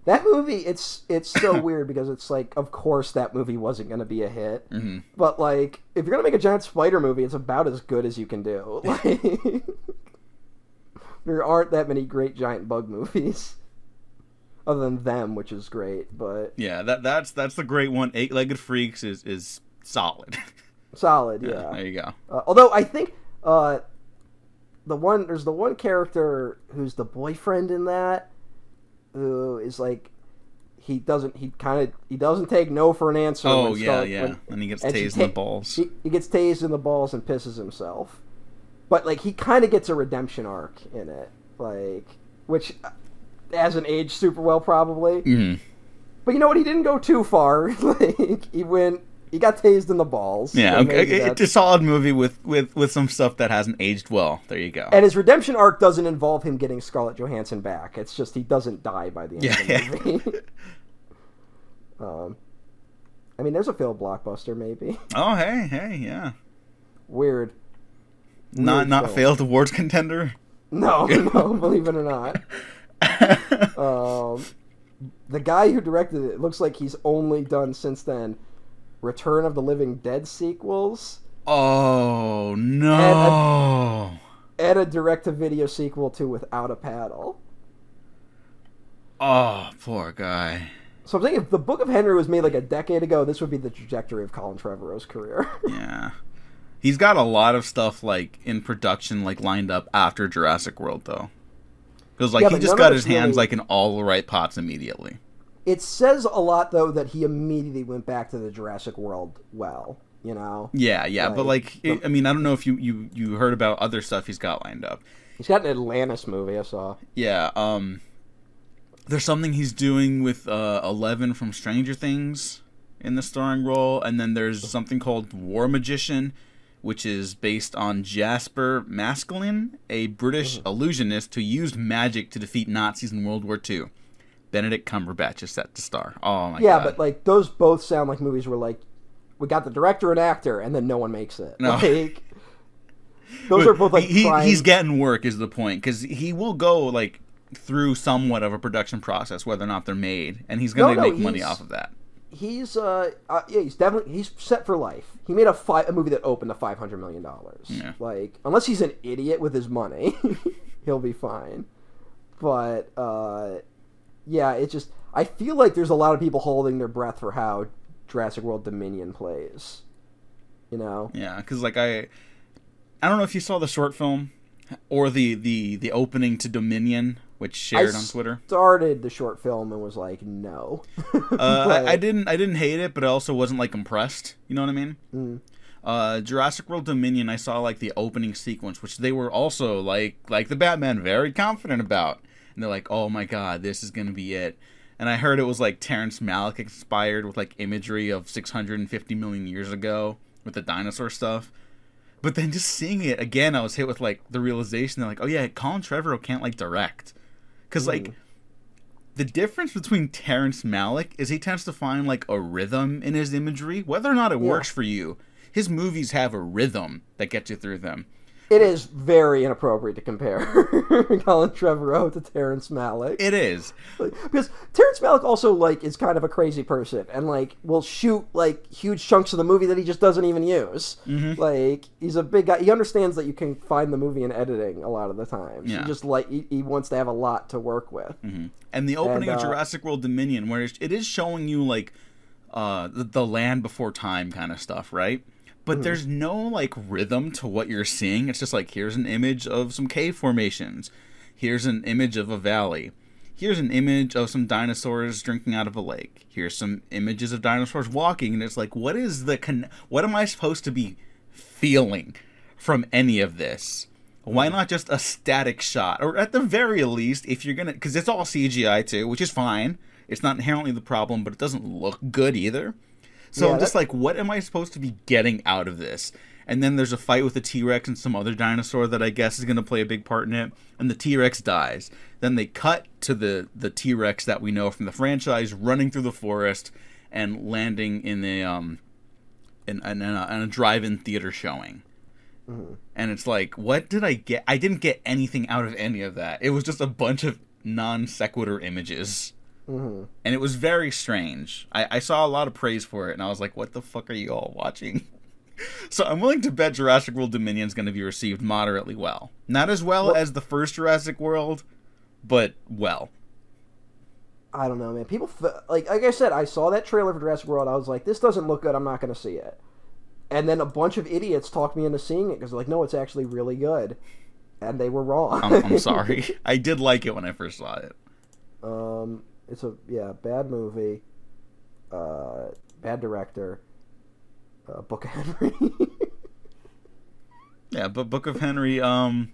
That movie, it's it's so weird because it's like, of course, that movie wasn't going to be a hit. Mm-hmm. But like, if you're gonna make a giant spider movie, it's about as good as you can do. Like, there aren't that many great giant bug movies, other than them, which is great, but Yeah, that that's that's the great one. Eight Legged Freaks is is solid. solid. Yeah. there you go. Uh, although I think uh, the one there's the one character who's the boyfriend in that, who is like. He doesn't. He kind of. He doesn't take no for an answer. Oh yeah, yeah. when- and he gets she tased in the balls. He, he gets tased in the balls and pisses himself. But like he kind of gets a redemption arc in it, like which uh, hasn't aged super well probably. Mhm. But you know what? He didn't go too far. like he went. He got tased in the balls. Yeah, so okay, it's a solid movie with with with some stuff that hasn't aged well. There you go. And his redemption arc doesn't involve him getting Scarlett Johansson back. It's just he doesn't die by the end Yeah, of the movie. um, I mean, there's a failed blockbuster, maybe. oh hey hey yeah. Weird. Not Weird not film. failed awards contender. No, no, believe it or not. Um, the guy who directed it, it looks like he's only done since then Return of the Living Dead sequels oh no. and a direct to video sequel to Without a Paddle. Oh, poor guy. So I'm thinking if the Book of Henry was made like a decade ago, this would be the trajectory of Colin Trevorrow's career. Yeah. He's got a lot of stuff like in production like lined up after Jurassic World though. Cuz like Yeah, he just got his hands really- like in all the right pots immediately. it says a lot though that he immediately went back to the Jurassic World well, you know. Yeah, yeah, but Like, like I mean, I don't know if you you you heard about other stuff he's got lined up. He's got an Atlantis movie I saw. Yeah, um there's something he's doing with uh 11 from Stranger Things in the starring role and then there's something called War Magician which is based on Jasper Maskelyne, a British mm-hmm. illusionist who used magic to defeat Nazis in World War II. Benedict Cumberbatch is set to star. Oh my yeah, god! Yeah, but like those both sound like movies where like we got the director and actor, and then no one makes it. No. Like, those But are both like he, he's getting work is the point because he will go like through somewhat of a production process whether or not they're made and he's gonna No, no, make money off of that he's uh, uh yeah he's definitely he's set for life. He made a fi- a movie that opened to five hundred million dollars. Yeah. Like unless he's an idiot with his money, he'll be fine. But uh, yeah, it's just I feel like there's a lot of people holding their breath for how Jurassic World Dominion plays. You know, yeah because like i i don't know if you saw the short film or the the the opening to dominion which shared I on twitter started the short film and was like, no. uh, But- I, I didn't i didn't hate it but i also wasn't like impressed you know what i mean Mm. uh, Jurassic World Dominion, I saw like the opening sequence, which they were also like like the Batman very confident about, and they're like, "Oh my god, this is gonna be it." And I heard it was like Terrence Malick inspired with like imagery of 650 million years ago with the dinosaur stuff. But then just seeing it again, I was hit with like the realization that like, oh yeah, Colin Trevorrow can't like direct, because like mm. the difference between Terrence Malick is he tends to find like a rhythm in his imagery, whether or not it Yeah. works for you. His movies have a rhythm that gets you through them. It is very inappropriate to compare Colin Trevorrow to Terrence Malick. It is. Like, because Terrence Malick also like is kind of a crazy person and like will shoot like huge chunks of the movie that he just doesn't even use. Mm-hmm. Like he's a big guy. He understands that you can find the movie in editing a lot of the time. Yeah. He just like he, he wants to have a lot to work with. And the opening And, of uh, Jurassic World Dominion, where it is showing you like uh, the, the land before time kind of stuff, right? But hmm. there's no like rhythm to what you're seeing. It's just like here's an image of some cave formations. Here's an image of a valley. Here's an image of some dinosaurs drinking out of a lake. Here's some images of dinosaurs walking, and it's like, what is the con? What am I supposed to be feeling from any of this? Why hmm. not just a static shot, or at the very least, if you're gonna, because it's all CGI too, which is fine. It's not inherently the problem, but it doesn't look good either. So Yeah, I'm just that- like, what am I supposed to be getting out of this? And then there's a fight with a T Rex and some other dinosaur that I guess is going to play a big part in it. And the T Rex dies. Then they cut to the the T Rex that we know from the franchise running through the forest and landing in the um in, in, in a, in a drive-in theater showing. And it's like, what did I get? I didn't get anything out of any of that. It was just a bunch of non sequitur images and it was very strange. I, I saw a lot of praise for it, and I was like, "What the fuck are you all watching?" so I'm willing to bet Jurassic World Dominion is going to be received moderately well. Not as well, Well- as the first Jurassic World, but well. I don't know, man. People f- like like I said, I saw that trailer for Jurassic World. I was like, this doesn't look good. I'm not going to see it. And then a bunch of idiots talked me into seeing it because like, no, it's actually really good, and they were wrong. I'm, I'm sorry. I did like it when I first saw it. Um, it's a yeah, bad movie, uh, bad director, uh, Book of Henry. Yeah, but Book of Henry. Um.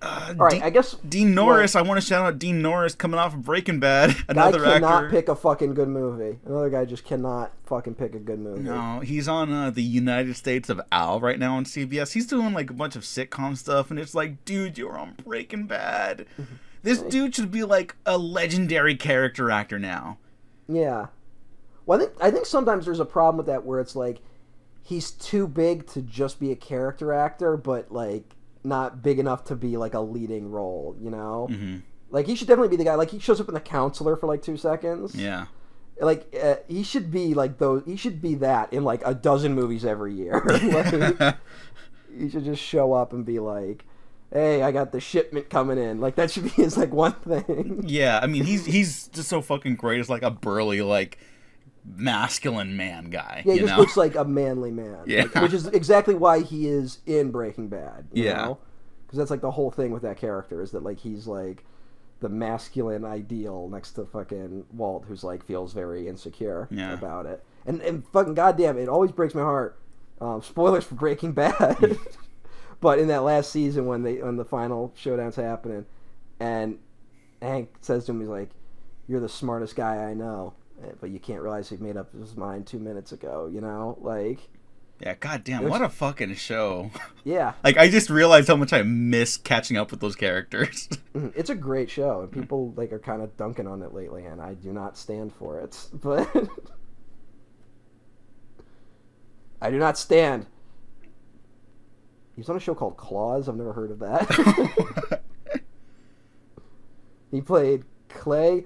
Uh, All right, Dean, I guess Dean Norris. I want to shout out Dean Norris coming off of Breaking Bad. guy Another cannot actor. pick a fucking good movie. Another guy just cannot fucking pick a good movie. No, he's on uh, the United States of Al right now on CBS. He's doing like a bunch of sitcom stuff, and it's like, dude, you're on Breaking Bad. This dude should be like a legendary character actor now. Yeah. Well, I think I think sometimes there's a problem with that where it's like he's too big to just be a character actor, but like not big enough to be like a leading role. You know, hmm like he should definitely be the guy. Like he shows up in the counselor for like two seconds. Yeah. Like uh, he should be like those. He should be that in like a dozen movies every year. like, he should just show up and be like. Hey, I got the shipment coming in. Like that should be his like one thing. yeah, I mean, he's he's just so fucking great as like a burly, like masculine man guy. Yeah, he just know? looks like a manly man. Yeah. Like, which is exactly why he is in Breaking Bad. You Yeah. Because that's like the whole thing with that character is that like he's like the masculine ideal next to fucking Walt, who's like feels very insecure Yeah. about it. And and fucking goddamn, it always breaks my heart. Um, spoilers for Breaking Bad. but in that last season when they when the final showdown's happening, and Hank says to him, he's like, "You're the smartest guy I know." Eh, But you can't realize he made up his mind two minutes ago. You know, like Yeah, goddamn, what a fucking show. Yeah, like I just realized how much I miss catching up with those characters. Mhm. it's a great show, and people like are kind of dunking on it lately, and I do not stand for it. But I do not stand. He was on a show called Claws. I've never heard of that. he played Clay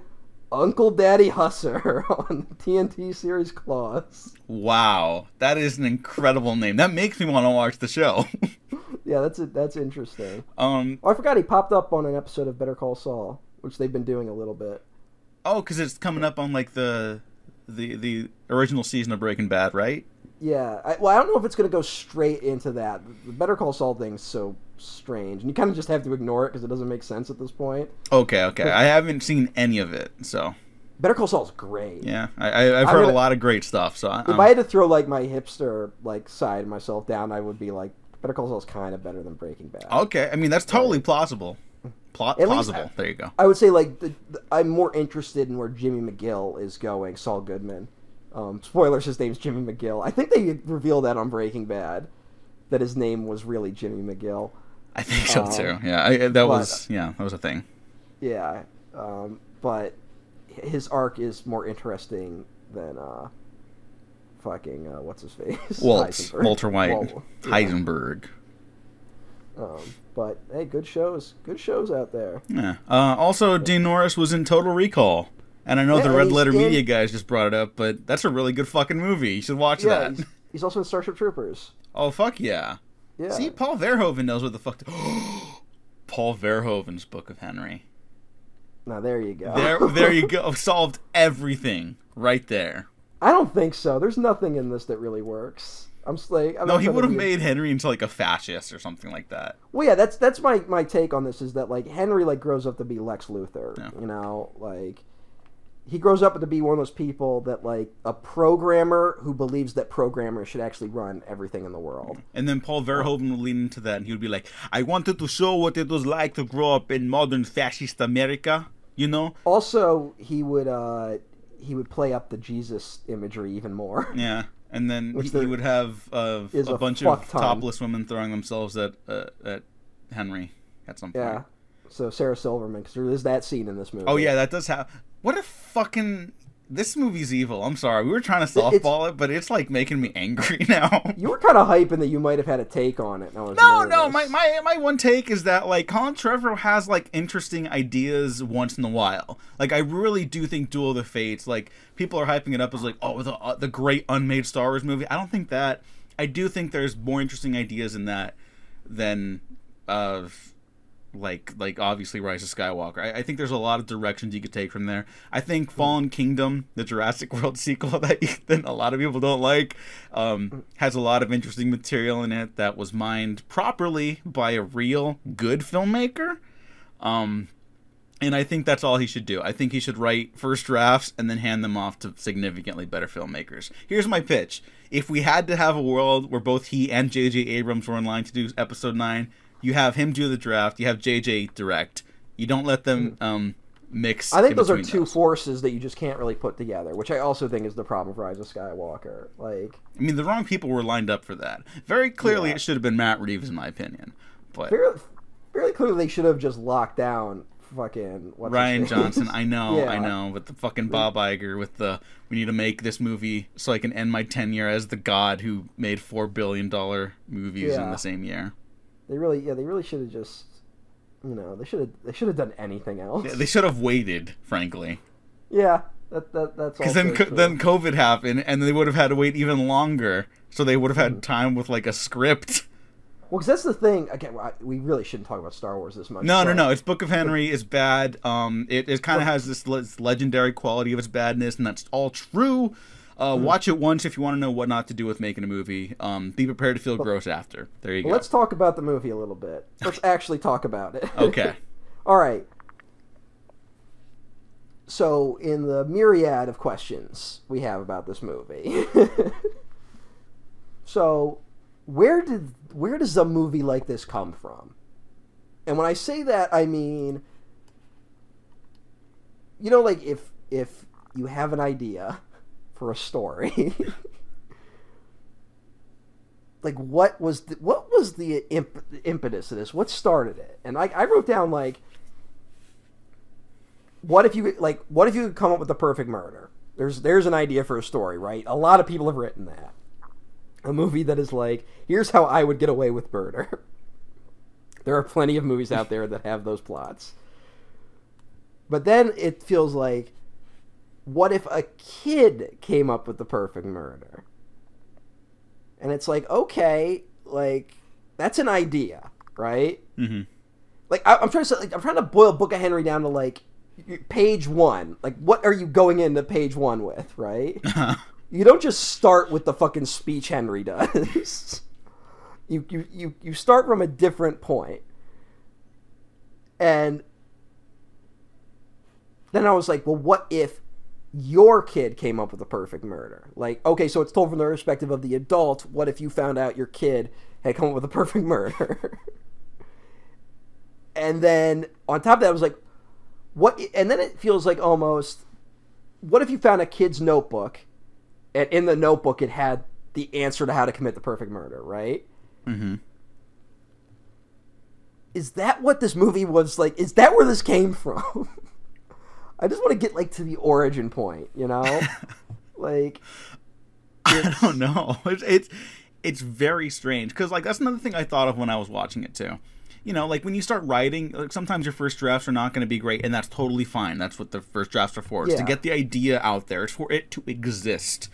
Uncle Daddy Husser on the TNT series Claws. wow, that is an incredible name. That makes me want to watch the show. Yeah, that's it. That's interesting. um, Oh, I forgot he popped up on an episode of Better Call Saul, which they've been doing a little bit. oh, because it's coming up on like the the the original season of Breaking Bad, right? Yeah, I, well, I don't know if it's going to go straight into that. The Better Call Saul thing's so strange, and you kind of just have to ignore it because it doesn't make sense at this point. Okay, okay. I haven't seen any of it, so Better Call Saul's great. yeah, I, I, I've heard gonna- a lot of great stuff. So I, If I'm- had to throw like my hipster like side myself down, I would be like Better Call Saul's kind of better than Breaking Bad. okay, I mean that's totally plausible. Plot At least- plausible. there you go. I would say like the, the, I'm more interested in where Jimmy McGill is going. Saul Goodman. Um, spoilers: his name's Jimmy McGill. I think they revealed that on Breaking Bad, that his name was really Jimmy McGill. I think so Um, too. Yeah, I, that but- was yeah, that was a thing. Yeah, um, but his arc is more interesting than uh, fucking uh, what's his face? Waltz, Heisenberg. Walter White, Wal- yeah. Heisenberg. Um, but hey, good shows, good shows out there. Yeah. Uh, also, Dean Norris was in Total Recall, and I know Yeah, the Red Letter in- Media guys just brought it up, but that's a really good fucking movie. You should watch Yeah, that. he's, he's also in Starship Troopers. Oh fuck yeah! Yeah, See, Paul Verhoeven knows what the fuck. To... Paul Verhoeven's Book of Henry. now there you go. There, there you go. Solved everything right there. I don't think so. There's nothing in this that really works. I'm like I'm No, he would have a- made Henry into like a fascist or something like that. Well, yeah, that's that's my my take on this is that like Henry like grows up to be Lex Luthor. Yeah. You know, like he grows up to be one of those people that like a programmer who believes that programmers should actually run everything in the world. And then Paul Verhoeven would lean into that, and he would be like, "I wanted to show what it was like to grow up in modern fascist America." You know? Also, he would uh he would play up the Jesus imagery even more. Yeah. And then he, he would have uh, a, a bunch of ton. topless women throwing themselves at uh, at Henry at some point. Yeah. So Sarah Silverman, because there is that scene in this movie. Oh yeah, that does have. What a fucking. This movie's evil. I'm sorry. We were trying to softball it, but it's like making me angry now. You were kind of hyping that you might have had a take on it. And I was No, no. My, my my one take is that like Colin Trevorrow has like interesting ideas once in a while. Like I really do think Duel of the Fates. Like people are hyping it up as like oh the uh, the great unmade Star Wars movie. I don't think that. I do think there's more interesting ideas in that than uh like like obviously Rise of Skywalker. I, I think there's a lot of directions you could take from there. I think Fallen Kingdom, the Jurassic World sequel that, that a lot of people don't like, um, has a lot of interesting material in it that was mined properly by a real good filmmaker. Um, and I think that's all he should do. I think he should write first drafts and then hand them off to significantly better filmmakers. Here's my pitch. If we had to have a world where both he and J.J. Abrams were in line to do episode 9, you have him do the draft, you have J.J. direct. You don't let them um, mix. I think in those are two forces that you just can't really put together, which I also think is the problem with Rise of Skywalker. Like, I mean, the wrong people were lined up for that. Very clearly, Yeah. it should have been Matt Reeves, in my opinion. But fairly, fairly clearly, they should have just locked down fucking what's Rian? Johnson, I know, I know, but the fucking Bob Iger with the we need to make this movie so I can end my tenure as the god who made four billion dollar movies in the same year. They really, yeah, they really should have just, you know, they should have, they should have done anything else. Yeah, they should have waited, frankly, Yeah, that, that that's because then co- then COVID happened, and they would have had to wait even longer. So they would have had time with like a script. well, because that's the thing. Again, we really shouldn't talk about Star Wars this much. No, no, no. It's Book of Henry is bad. Um, it, it kind of has this legendary quality of its badness, and that's all true. Uh, Hmm. Watch it once if you want to know what not to do with making a movie. Um, be prepared to feel gross after. There you Well, go. let's talk about the movie a little bit. Let's actually talk about it. Okay. All right. So, in the myriad of questions we have about this movie, so where did where does a movie like this come from? And when I say that, I mean, you know, like if if you have an idea for a story, like what was the, what was the imp- impetus of this? What started it? And I, I wrote down like, what if you like what if you could come up with the perfect murder? There's there's an idea for a story, right? A lot of people have written that. A movie that is like, here's how I would get away with murder. there are plenty of movies out there that have those plots. But then it feels like, what if a kid came up with the perfect murder? And it's like, okay, like that's an idea, right? Mm-hmm. Like I, am trying to like, I'm trying to boil Book of Henry down to like page one. Like, what are you going into page one with, right? you don't just start with the fucking speech Henry does. you, you you you start from a different. And then I was like, well, what if your kid came up with a perfect murder? Like, okay, so it's told from the perspective of the adult. What if you found out your kid had come up with a perfect murder? and then on top of that, I was like, what? And then it feels like almost, what if you found a kid's notebook, and in the notebook it had the answer to how to commit the perfect murder, right? Mm-hmm. Is that what this movie was like? Is that where this came from? I just want to get like to the origin point, you know? like I don't know. It's it's, it's very strange because like that's another thing I thought of when I was watching it too. You know, like when you start writing, like sometimes your first drafts are not going to be great, and that's totally fine. That's what the first drafts are for. It's Yeah. to get the idea out there. It's for it to exist.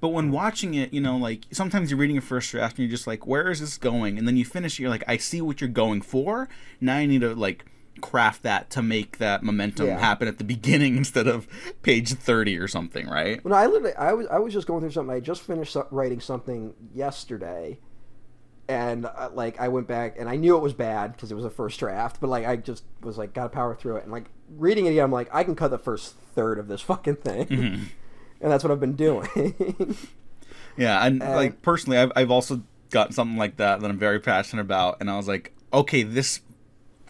But when watching it, you know, like sometimes you're reading a first draft and you're just like, where is this going? And then you finish it, you're like, I see what you're going for. Now I need to like craft that to make that momentum Yeah. happen at the beginning instead of page 30 or something, right? Well, no, I literally, I was, I was just going through something. I just finished writing something yesterday, and uh, like I went back and I knew it was bad because it was a first draft. But like I just was like, gotta power through it. And like reading it again, I'm like, I can cut the first third of this fucking thing, and that's what I've been doing. Yeah, and like personally, I've I've also got something like that that I'm very passionate about, and I was like, okay, this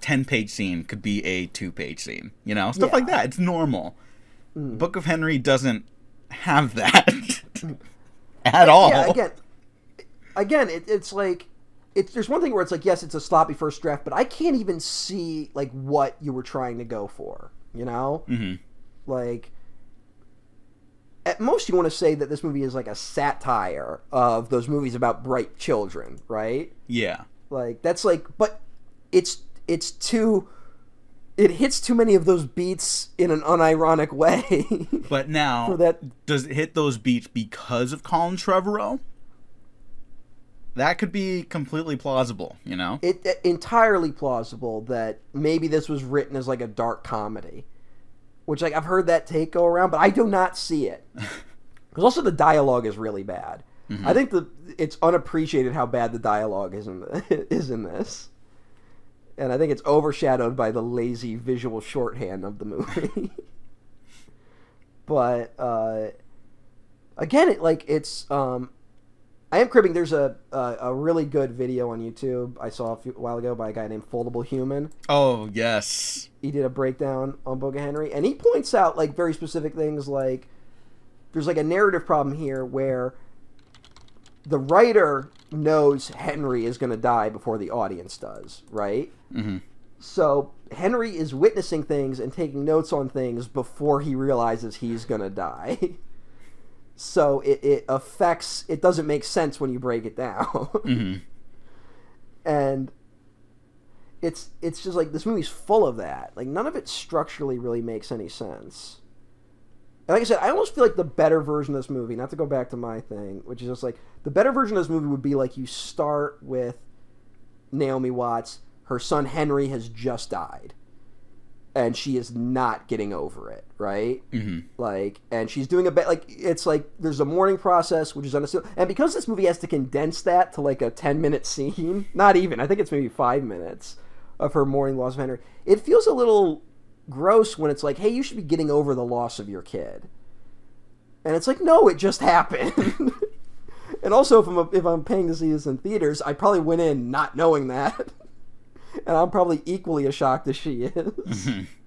ten page scene could be a two page scene, you know, stuff like that. It's normal. Book of Henry doesn't have that at all. Yeah, again, again, it, it's like it's there's one thing where it's like yes, it's a sloppy first draft, but I can't even see like what you were trying to go for. You know, hmm like at most you want to say that this movie is like a satire of those movies about bright children, right? Yeah, Like that's like, but it's it's too. It hits too many of those beats in an unironic way. but now that- does it hit those beats because of Colin Trevorrow? That could be completely plausible, you know. it, it entirely plausible that maybe this was written as like a dark comedy, which like I've heard that take go around, but I do not see it because also the dialogue is really bad. Mm-hmm. I think the it's unappreciated how bad the dialogue is in the, is in this, and I think it's overshadowed by the lazy visual shorthand of the movie. but uh, again, it like it's um, I am cribbing. There's a, a a really good video on YouTube I saw a, few, a while ago by a guy named Foldable Human. Oh yes, He did a breakdown on of Henry, and he points out like very specific things. Like there's like a narrative problem here where the writer knows Henry is going to die before the audience does, right? Mhm. So Henry is witnessing things and taking notes on things before he realizes he's going to die. so it, it affects. It doesn't make sense when you break it down. hmm and it's it's just like this movie's full of that. Like none of it structurally really makes any sense. And like I said, I almost feel like the better version of this movie, not to go back to my thing, which is just like the better version of this movie would be like you start with Naomi Watts, her son Henry has just died. And she is not getting over it, right? hmm like and she's doing a bit like it's like there's a mourning process which is understood and because this movie has to condense that to like a 10 minute scene not even i think it's maybe five minutes of her mourning loss of henry it feels a little gross when it's like hey you should be getting over the loss of your kid and it's like no it just happened and also if i'm if i'm paying to see this in theaters i probably went in not knowing that and i'm probably equally as shocked as she is mm-hmm.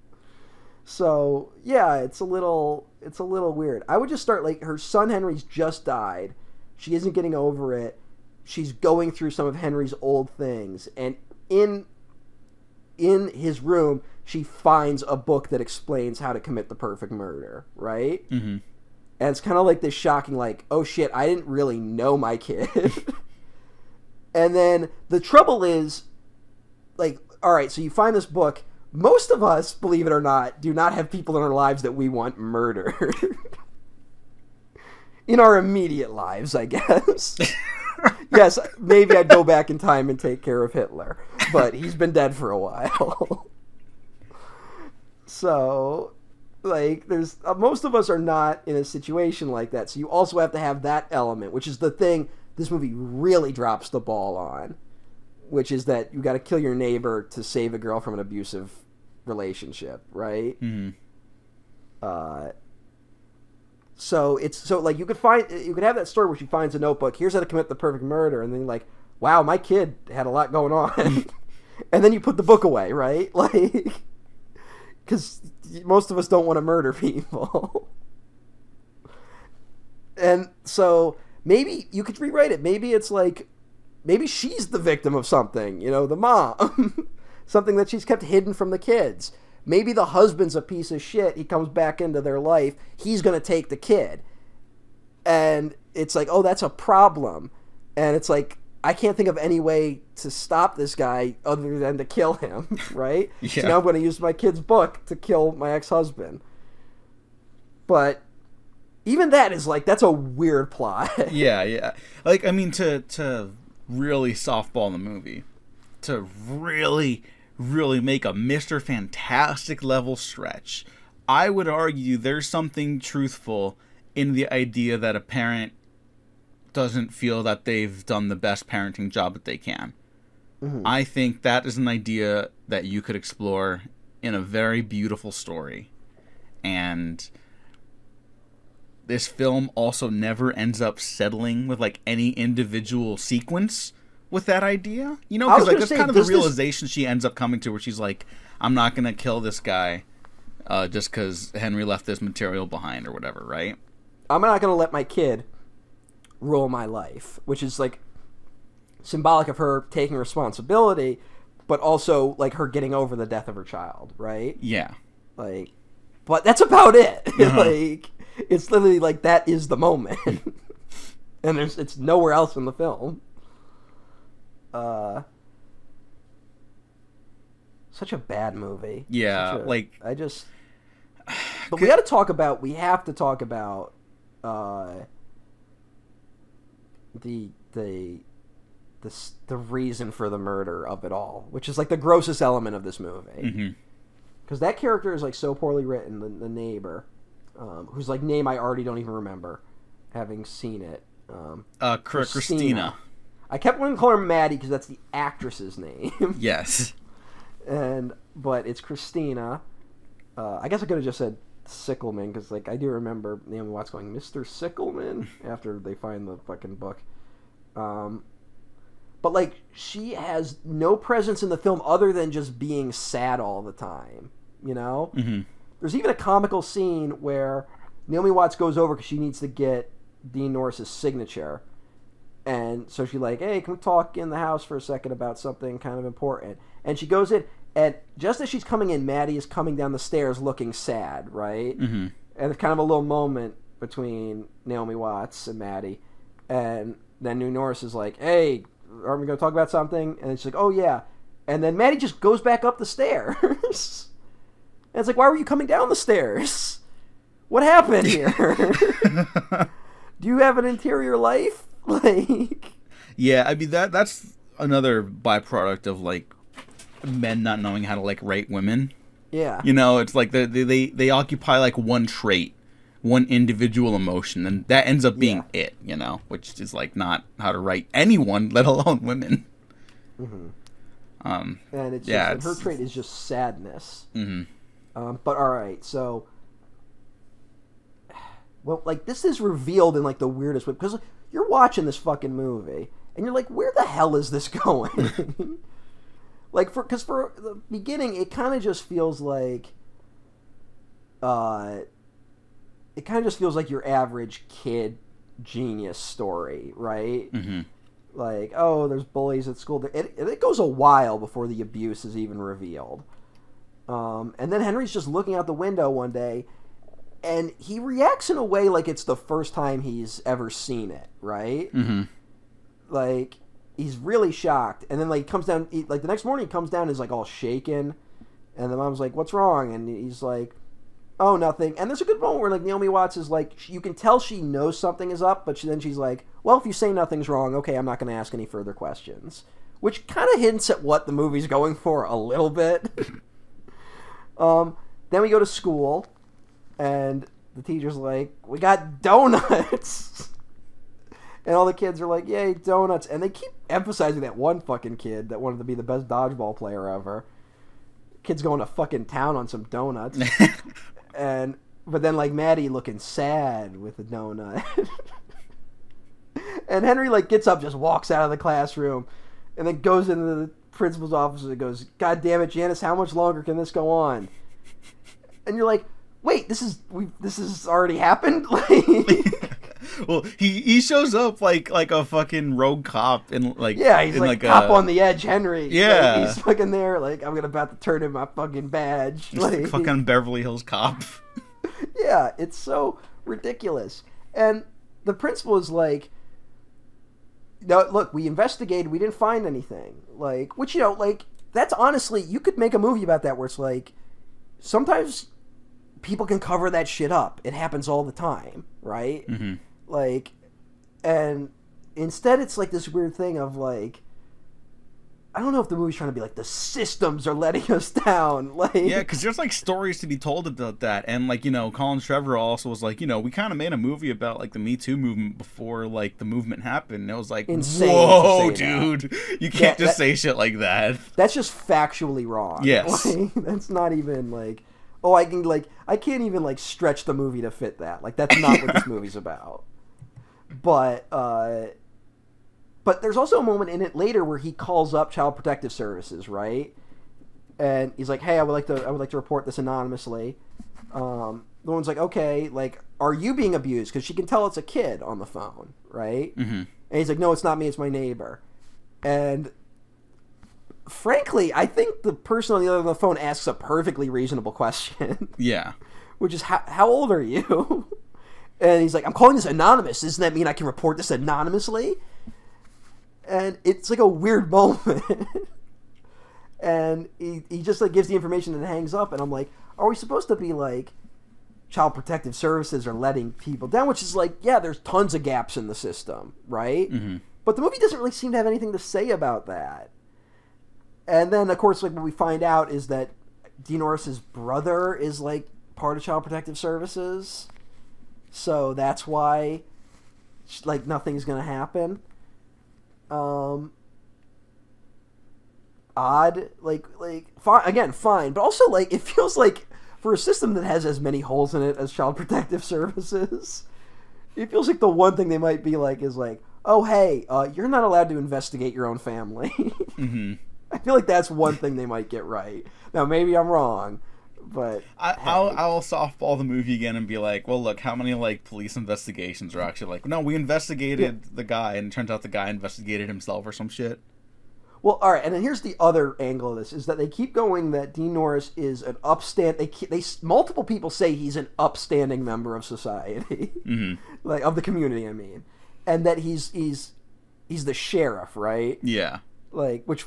so yeah, it's a little it's a little weird. I would just start like her son Henry's just died. She isn't getting over it. she's going through some of Henry's old things, and in in his room, she finds a book that explains how to commit the perfect murder. Right. Mm-hmm. And it's kind of like this shocking, like, oh shit, I didn't really know my kid. and then the trouble is, like, all right, so you find this book. Most of us, believe it or not, do not have people in our lives that we want murdered. in our immediate lives, I guess. yes, maybe I'd go back in time and take care of Hitler, but he's been dead for a while. So, like, there's uh, most of us are not in a situation like that. So you also have to have that element, which is the thing this movie really drops the ball on, which is that you got to kill your neighbor to save a girl from an abusive relationship, right? Mm-hmm. Uh, so it's so like you could find you could have that story where she finds a notebook. Here's how to commit the perfect murder, and then like, wow, my kid had a lot going on, and then you put the book away, right? Like, because most of us don't want to murder people, and so maybe you could rewrite it. Maybe it's like, maybe she's the victim of something. You know, the mom, something that she's kept hidden from the kids Maybe the husband's a piece of shit. He comes back into their life. He's going to take the kid. And it's like, oh, that's a problem. And it's like, I can't think of any way to stop this guy other than to kill him, right? Yeah. So now I'm going to use my kid's book to kill my ex husband. But even that is like, that's a weird plot. yeah, yeah. Like I mean, to to really softball the movie, to really really make a Mr. Fantastic level stretch. I would argue there's something truthful in the idea that a parent doesn't feel that they've done the best parenting job that they can. Mhm. I think that is an idea that you could explore in a very beautiful story. And this film also never ends up settling with like any individual sequence with that idea. You know, because like gonna that's say, kind of the does this- realization she ends up coming to, where she's like, "I'm not gonna kill this guy uh, just because Henry left this material behind or whatever." Right? I'm not going to let my kid rule my life, which is like symbolic of her taking responsibility, but also like her getting over the death of her child, right? Yeah. Like, but that's about it. Uh-huh. like, it's literally like that is the moment, and there's it's nowhere else in the film. Uh, such a bad movie. Yeah, a- like- I just. But we got to talk about. We have to talk about. Uh, the the the the reason for the murder of it all, which is like the grossest element of this movie because that character is like so poorly written. The, the neighbor, um, whose like name I already don't even remember, having seen it. Um, Uh, Christina. Christina. I kept wanting to call her Maddie because that's the actress's name, Yes. and but it's Christina. Uh, I guess I could have just said Sickleman because like I do remember Naomi Watts going Mr. Sickleman after they find the fucking book. Um, but like she has no presence in the film other than just being sad all the time. You know. hmm There's even a comical scene where Naomi Watts goes over because she needs to get Dean Norris's signature. And so she's like, hey, can we talk in the house for a second about something kind of important? And she goes in, and just as she's coming in, Maddie is coming down the stairs looking sad, right? hmm And there's kind of a little moment between Naomi Watts and Maddie. And then Dean Norris is like, hey, aren't we going to talk about something? And she's like, oh, yeah. And then Maddie just goes back up the stairs. and it's like, why were you coming down the stairs? What happened here? Do you have an interior life? Like, Yeah, I mean that that's another byproduct of like men not knowing how to like rate women. yeah. You know, it's like they they they, occupy like one trait, one individual emotion, and that ends up being it. You know, which is like not how to write anyone, let alone women. Um. And it's Yeah, just, and her trait is just sadness. mhm. Um, but all right, so well, like this is revealed in like the weirdest way because you're watching this fucking movie and you're like, where the hell is this going? Like for because for the beginning, it kind of just feels like, uh, it kind of just feels like your average kid genius story, right? Mhm. like oh there's bullies at school it, it, it goes a while before the abuse is even revealed um, and then henry's just looking out the window one day and he reacts in a way like it's the first time he's ever seen it right Mm-hmm. like he's really shocked. And then like comes down he, like the next morning he comes down is like all shaken. And the mom's like what's wrong? And he's like oh nothing. And there's a good moment where like naomi watts is like you can tell she knows something is up but she, then she's like well if you say nothing's wrong okay i'm not going to ask any further questions. Which kind of hints at what the movie's going for a little bit. Um then we go to school and the teacher's like we got donuts. And all the kids are like, "Yay, donuts!" And they keep emphasizing that one fucking kid that wanted to be the best dodgeball player ever. Kid's going to fucking town on some donuts, and but then like Maddie looking sad with a donut, and Henry like gets up, just walks out of the classroom, and then goes into the principal's office and goes, "God damn it, Janice, how much longer can this go on?" And you're like, "Wait, this is we this has already happened." Like. well, he he shows up like like a fucking rogue cop in like Yeah, he's in like, like cop a, on the edge, Henry. Like, Yeah. he's fucking there. Like I'm gonna about to turn in my fucking badge. Like, fucking Beverly Hills cop. yeah, it's so ridiculous. And the principal is like, no, look, we investigated, we didn't find anything. Like, which you know, like that's honestly, you could make a movie about that where it's like, sometimes people can cover that shit up. It happens all the time, right? Mhm. Like, and instead, it's like this weird thing of like. I don't know if the movie's trying to be like the systems are letting us down. Like, Yeah, because there's like stories to be told about that, and like you know, Colin Trevorrow also was like, you know, we kind of made a movie about like the Me Too movement before like the movement happened. And it was like, Insane whoa, that. dude, you can't Yeah, just that- say shit like that. that's just factually wrong. Yes. Like, that's not even like, oh, I can like, I can't even like stretch the movie to fit that. Like, that's not what this movie's about. But, uh, but there's also a moment in it later where he calls up Child Protective Services, right? And he's like, "Hey, I would like to, I would like to report this anonymously." Um, the one's like, "Okay, like, are you being abused?" Because she can tell it's a kid on the phone, right? Mhm. And he's like, "No, it's not me. It's my neighbor." And frankly, I think the person on the other end of the phone asks a perfectly reasonable question, Yeah, which is, "How, how old are you?" And he's like, "I'm calling this anonymous. Doesn't that mean I can report this anonymously?" And it's like a weird moment. and he, he just like gives the information and hangs up and i'm like are we supposed to be like child protective services are letting people down which is like yeah there's tons of gaps in the system right Mhm. but the movie doesn't really seem to have anything to say about that and then of course like what we find out is that dean norris's brother is like part of child protective services so that's why like nothing's gonna happen. Um odd like like fine again fine but also like it feels like for a system that has as many holes in it as child protective services it feels like the one thing they might be like is like oh hey uh, you're not allowed to investigate your own family. Hmm i feel like that's one thing they might get right. Now maybe i'm wrong but I, I'll I'll softball the movie again and be like, well, look, how many like police investigations are actually like, no, we investigated the guy, and it turns out the guy investigated himself or some shit. Well, all right, and then here's the other angle of this: is that they keep going that Dean Norris is an upstand. They keep, they multiple people say he's an upstanding member of society, hmm like of the community. I mean, and that he's he's he's the sheriff, right? Yeah. Like, which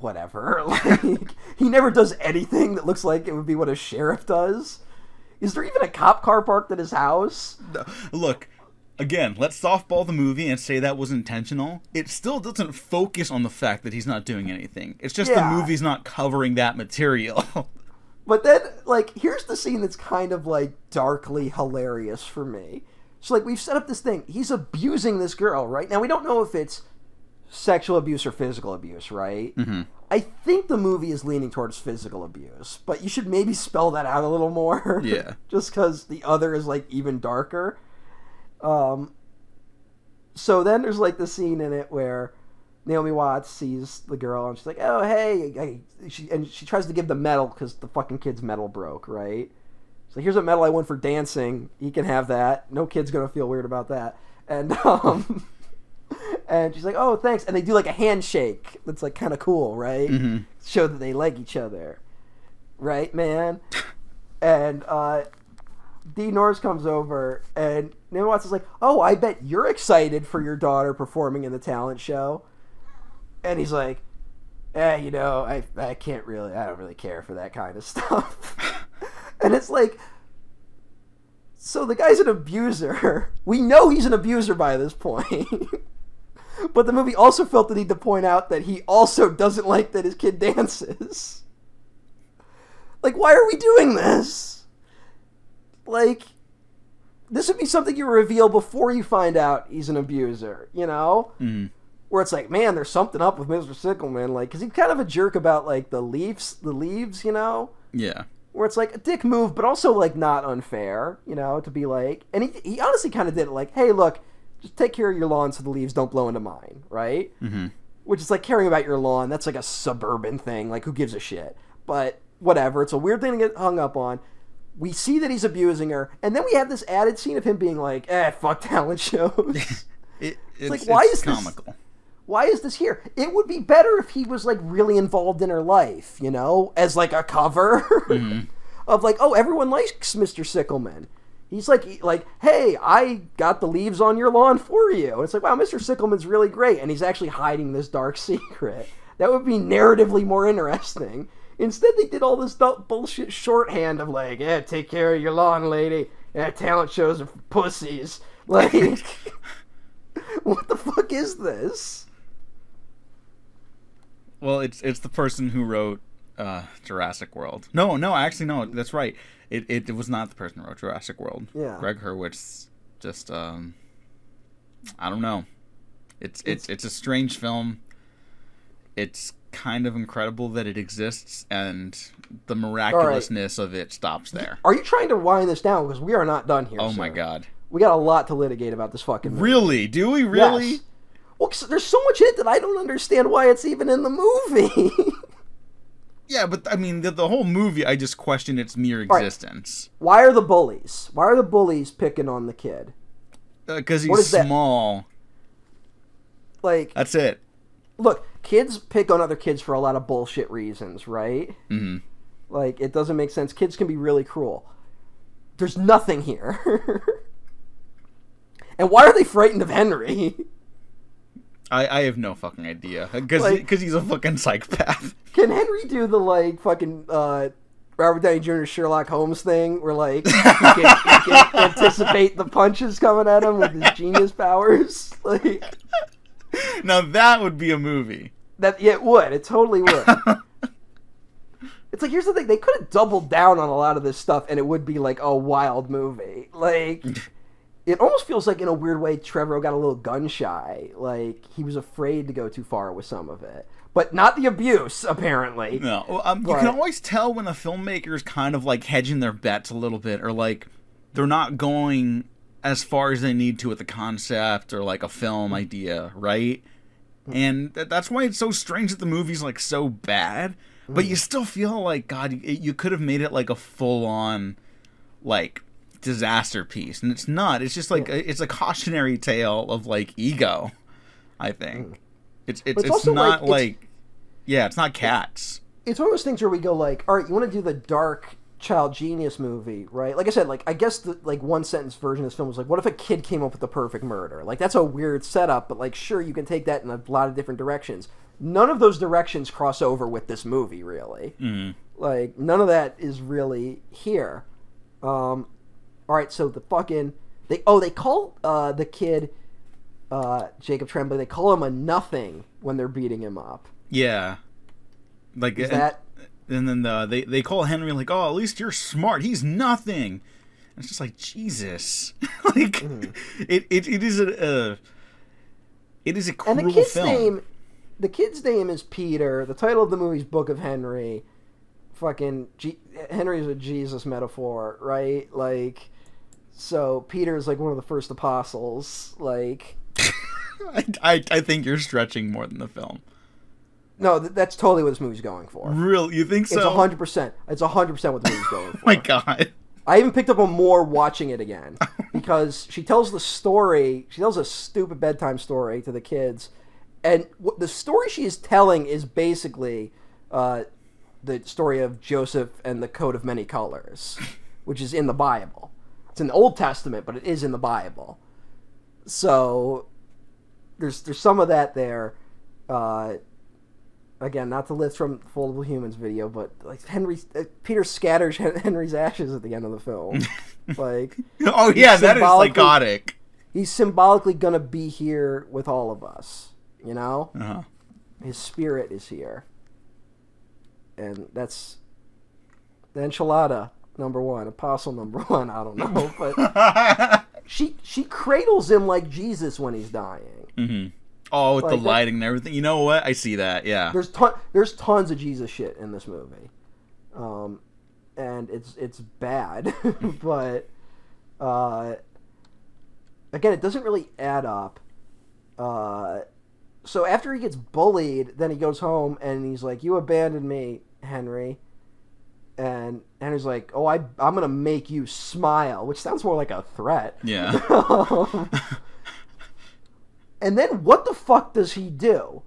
whatever. Like, he never does anything that looks like it would be what a sheriff does. Is there even a cop car parked at his house? Look, again, let's softball the movie and say that was intentional. It still doesn't focus on the fact that he's not doing anything. It's just Yeah. the movie's not covering that material. But then, like, here's the scene that's kind of like darkly hilarious for me. So, like, we've set up this thing. He's abusing this girl, right? Now, we don't know if it's sexual abuse or physical abuse, right? hmm I think the movie is leaning towards physical abuse, but you should maybe spell that out a little more. Yeah. Just because the other is, like, even darker. Um, so then there's, like, the scene in it where Naomi Watts sees the girl and she's like, "Oh, hey!" hey. She, and she tries to give the medal because the fucking kid's medal broke, right? So here's a medal I won for dancing. He can have that. No kid's gonna feel weird about that. And um, and she's like, "Oh, thanks," and they do like a handshake. That's like kind of cool, right? Mm-hmm. Show that they like each other, right, man? and uh, Dean Norris comes over, and Naomi Watts is like, "Oh, I bet you're excited for your daughter performing in the talent show," and he's like, "Eh, you know, I I can't really, I don't really care for that kind of stuff," and it's like. So the guy's an abuser. We know he's an abuser by this point. But the movie also felt the need to point out that he also doesn't like that his kid dances. Like, why are we doing this? Like, this would be something you reveal before you find out he's an abuser, you know? Mm. Where it's like, man, there's something up with Mr. Sickleman, like, because he's kind of a jerk about like the leaves, the leaves, you know? Yeah. where it's like a dick move, but also like not unfair, you know, to be like, and he, he honestly kind of did it like, hey, look, just take care of your lawn so the leaves don't blow into mine, right? Mm-hmm. Which is like caring about your lawn. That's like a suburban thing. Like, who gives a shit? But whatever. It's a weird thing to get hung up on. We see that he's abusing her, and then we have this added scene of him being like, eh, fuck talent shows. It, it's, like, why it's is this- comical? why is this here? It would be better if he was like really involved in her life, you know, as like a cover of like, oh, everyone likes Mr. Sickleman. He's like, like, hey, I got the leaves on your lawn for you. And it's like, wow, Mr. Sickleman's really great, and he's actually hiding this dark secret. That would be narratively more interesting. Instead, they did all this bullshit shorthand of like, yeah, take care of your lawn, lady. Yeah, talent shows are for pussies. Like, what the fuck is this? Well, it's it's the person who wrote uh, Jurassic World. No, no, actually, no. That's right. It, it it was not the person who wrote Jurassic World. Yeah. Gregg Hurwitz. Just um, I don't know. It's it's it's a strange film. It's kind of incredible that it exists, and the miraculousness of it stops there. Are you trying to wind this down? Because we are not done here. Oh my god! We got a lot to litigate about this fucking movie. Really? Do we really? Yes. Well, 'cause there's so much in it that I don't understand why it's even in the movie. Yeah, but I mean, the, the whole movie, I just question its mere right. existence why are the bullies? Why are the bullies picking on the kid? because What he's is that? small. Like, That's it. look, kids pick on other kids for a lot of bullshit reasons, right? hmm Like, it doesn't make sense. Kids can be really cruel. There's nothing here. and why are they frightened of Henry? I, I have no fucking idea because Like- he's a fucking psychopath. Can Henry do the like fucking uh, Robert Downey Jr. Sherlock Holmes thing, where like he can, he can anticipate the punches coming at him with his genius powers? Like now that would be a movie. that, yeah, it would. It totally would. It's like here's the thing: they could have doubled down on a lot of this stuff, and it would be like a wild movie. Like it almost feels like, in a weird way, Trevorrow got a little gun shy. Like he was afraid to go too far with some of it, but not the abuse. Apparently, No, um, you But- can always tell when a filmmaker is kind of like hedging their bets a little bit, or like they're not going as far as they need to with the concept or like a film idea, right? And th- that's why it's so strange that the movie's like so bad, but you still feel like God, you, you could have made it like a full on like disaster piece, and it's not. It's just like a, it's a cautionary tale of like ego. I think it's it's, it's it's, not like, like, it's- yeah, it's not cats. it's one of those things where we go like, all right, you want to do the dark child genius movie, right? Like I said, like I guess the like one sentence version of this film was like, what if a kid came up with the perfect murder? Like that's a weird setup, but like sure you can take that in a lot of different directions. None of those directions cross over with this movie, really. Mm. Like none of that is really here. Um, all right, so the fucking they oh they call uh, the kid uh, Jacob Tremblay. They call him a nothing when they're beating him up. Yeah. Like Is and, that and then the, they they call Henry like, "Oh, at least you're smart. He's nothing." And it's just like Jesus. like Mm-hmm. it, it it is a uh, it is a cruel and the kid's film. name the kid's name is peter the title of the movie is book of henry fucking G- henry is a jesus metaphor right like so peter is like one of the first apostles like I, I I think you're stretching more than the film. no th- that's totally what this movie's going for Really, you think so? a hundred percent it's hundred percent what the movie's going for Oh my god. I even picked up on more watching it again because she tells the story. She tells a stupid bedtime story to the kids, and what the story she is telling is basically uh, the story of Joseph and the coat of many colors, which is in the Bible. It's in the Old Testament, but it is in the Bible. So there's there's some of that there. Uh, again, not to lift from Foldable Humans video, but like Henry uh, Peter scatters Henry's ashes at the end of the film. like, oh yeah, that is psychotic. he's symbolically gonna be here with all of us. You know, Uh-huh. his spirit is here, and that's the enchilada number one, apostle number one. I don't know, but she she cradles him like Jesus when he's dying. Mm-hmm. Oh, with the Like that- lighting and everything. You know what? I see that. Yeah. There's ton, there's tons of Jesus shit in this movie, um, and it's it's bad, but uh, again, it doesn't really add up. Uh, so after he gets bullied, then he goes home and he's like, "You abandoned me, Henry," and Henry's like, "Oh, I I'm gonna make you smile," which sounds more like a threat. Yeah. Um, and then what the fuck does he do?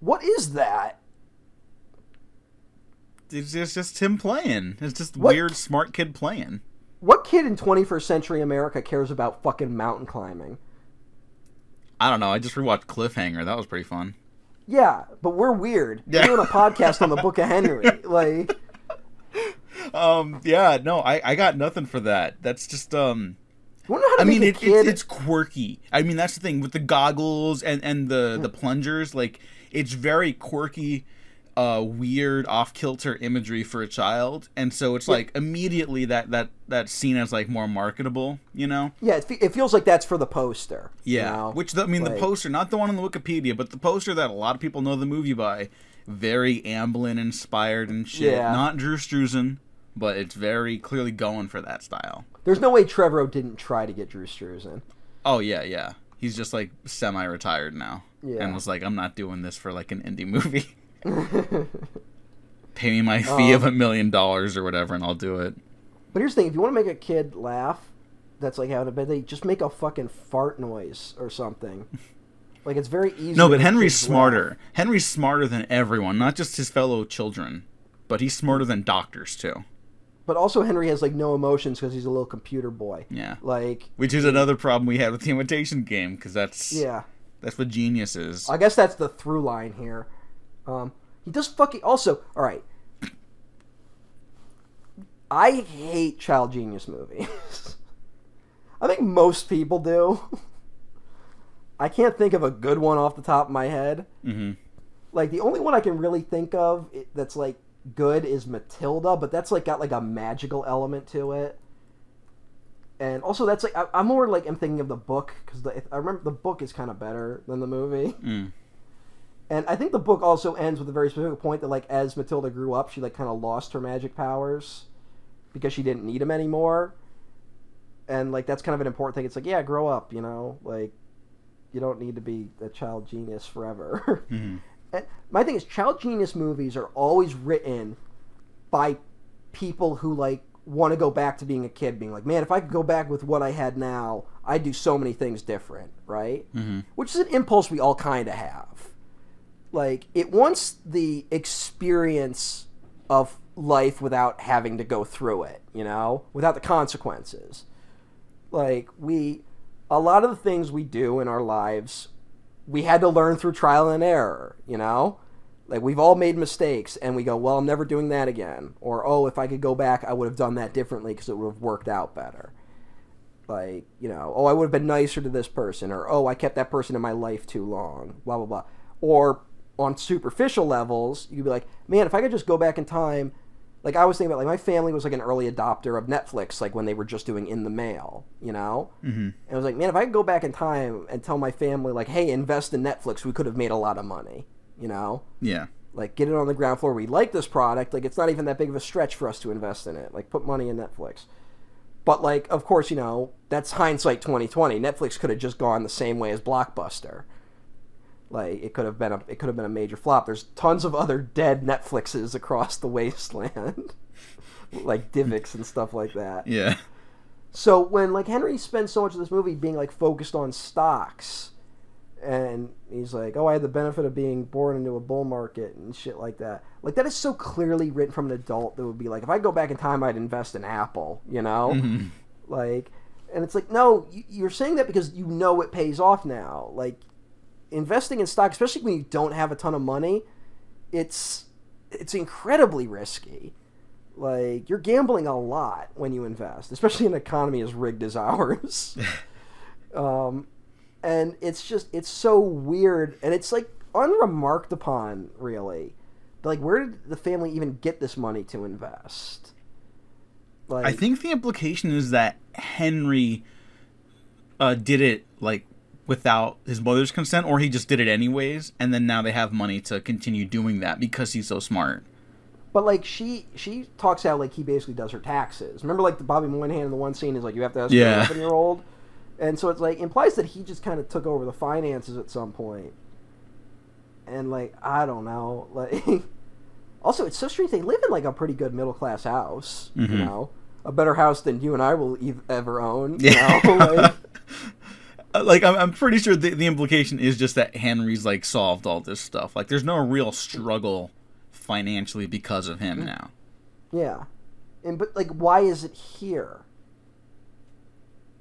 What is that? It's just, just him playing. It's just What- weird, smart kid playing. What kid in 21st century America cares about fucking mountain climbing? I don't know. I just rewatched Cliffhanger. That was pretty fun. Yeah, but we're weird. Yeah. We're doing a podcast on the Book of Henry. Like, Um. Yeah. No. I. I got nothing for that. That's just. Um. you know how to I mean, it, it's it's quirky. I mean, that's the thing with the goggles and and the the plungers. Like, it's very quirky, uh, weird, off kilter imagery for a child, and so it's like immediately that that that seen as like more marketable. You know. yeah, it, fe- it feels like that's for the poster. you Yeah. know? Which the, I mean, Like- the poster, not the one on the Wikipedia, but the poster that a lot of people know the movie by, very Amblin inspired and shit. Yeah. Not Drew Struzan, but it's very clearly going for that style. There's no way Trevorrow didn't try to get Drew Struzan. Oh yeah, yeah. He's just like semi-retired now, Yeah. and was like, I'm not doing this for like an indie movie. Pay me my fee of Um, a million dollars or whatever, and I'll do it. But here's the thing: if you want to make a kid laugh, that's like having a bed. They just make a fucking fart noise or something. Like it's very easy. No, but Henry's smarter. laugh. Henry's smarter than everyone, not just his fellow children, but he's smarter than doctors too. But also, Henry has like no emotions because he's a little computer boy. Yeah. Like, Which is another problem we had with the imitation game, because that's yeah. that's what genius is. I guess that's the through line here. Um, he does fucking also. All right. I hate child genius movies. I think most people do. I can't think of a good one off the top of my head. hmm Like the only one I can really think of that's like good is Matilda, but that's like got like a magical element to it. And also, that's like I, I'm more like I'm thinking of the book because I remember the book is kind of better than the movie. Mm. And I think the book also ends with a very specific point that, like, as Matilda grew up, she like kind of lost her magic powers because she didn't need them anymore. And like that's kind of an important thing. It's like, yeah, grow up, you know, like you don't need to be a child genius forever. hmm And my thing is, child genius movies are always written by people who like want to go back to being a kid, being like, man, if I could go back with what I had now, I'd do so many things different, right? hmm which is an impulse we all kind of have. Like it wants the experience of life without having to go through it, you know, without the consequences. Like we a lot of the things we do in our lives we had to learn through trial and error, you know? Like we've all made mistakes and we go, "Well, I'm never doing that again." Or, "Oh, if I could go back, I would have done that differently because it would have worked out better." like you know oh i would have been nicer to this person or oh i kept that person in my life too long blah blah blah or on superficial levels you'd be like man if i could just go back in time like i was thinking about like my family was like an early adopter of netflix like when they were just doing in the mail you know? Hmm and i was like man if i could go back in time and tell my family like hey invest in netflix we could have made a lot of money you know? Yeah. like get it on the ground floor. We like this product. Like it's not even that big of a stretch for us to invest in it. Like put money in netflix. But like of course you know that's hindsight 2020 netflix could have just gone the same way as blockbuster Like it could have been a it could have been a major flop. There's tons of other dead Netflixes across the wasteland, like Divx and stuff like that. Yeah. So when like Henry spends so much of this movie being like focused on stocks, and he's like, "Oh, I had the benefit of being born into a bull market and shit like that." Like that is so clearly written from an adult that would be like, if I go back in time, I'd invest in Apple. You know, Mhm. like, and it's like, no, you're saying that because you know it pays off now. Like, investing in stock, especially when you don't have a ton of money, it's it's incredibly risky. Like you're gambling a lot when you invest, especially in an economy as rigged as ours. um, and it's just it's so weird, and it's like unremarked upon, really. Like, where did the family even get this money to invest? Like, I think the implication is that Henry uh, did it like without his mother's consent, or he just did it anyways, and then now they have money to continue doing that because he's so smart. But like she she talks out like he basically does her taxes. Remember like the Bobby Moynihan in the one scene is like you have to ask Yeah. an eleven year old, and so it's like implies that he just kind of took over the finances at some point. And like I don't know, like also it's so strange they live in like a pretty good middle class house, you Mhm. know, a better house than you and I will ev- ever own. Yeah. You know? like, like I'm, I'm pretty sure the, the implication is just that Henry's like solved all this stuff. Like there's no real struggle financially because of him mm. now. yeah, and but like why is it here?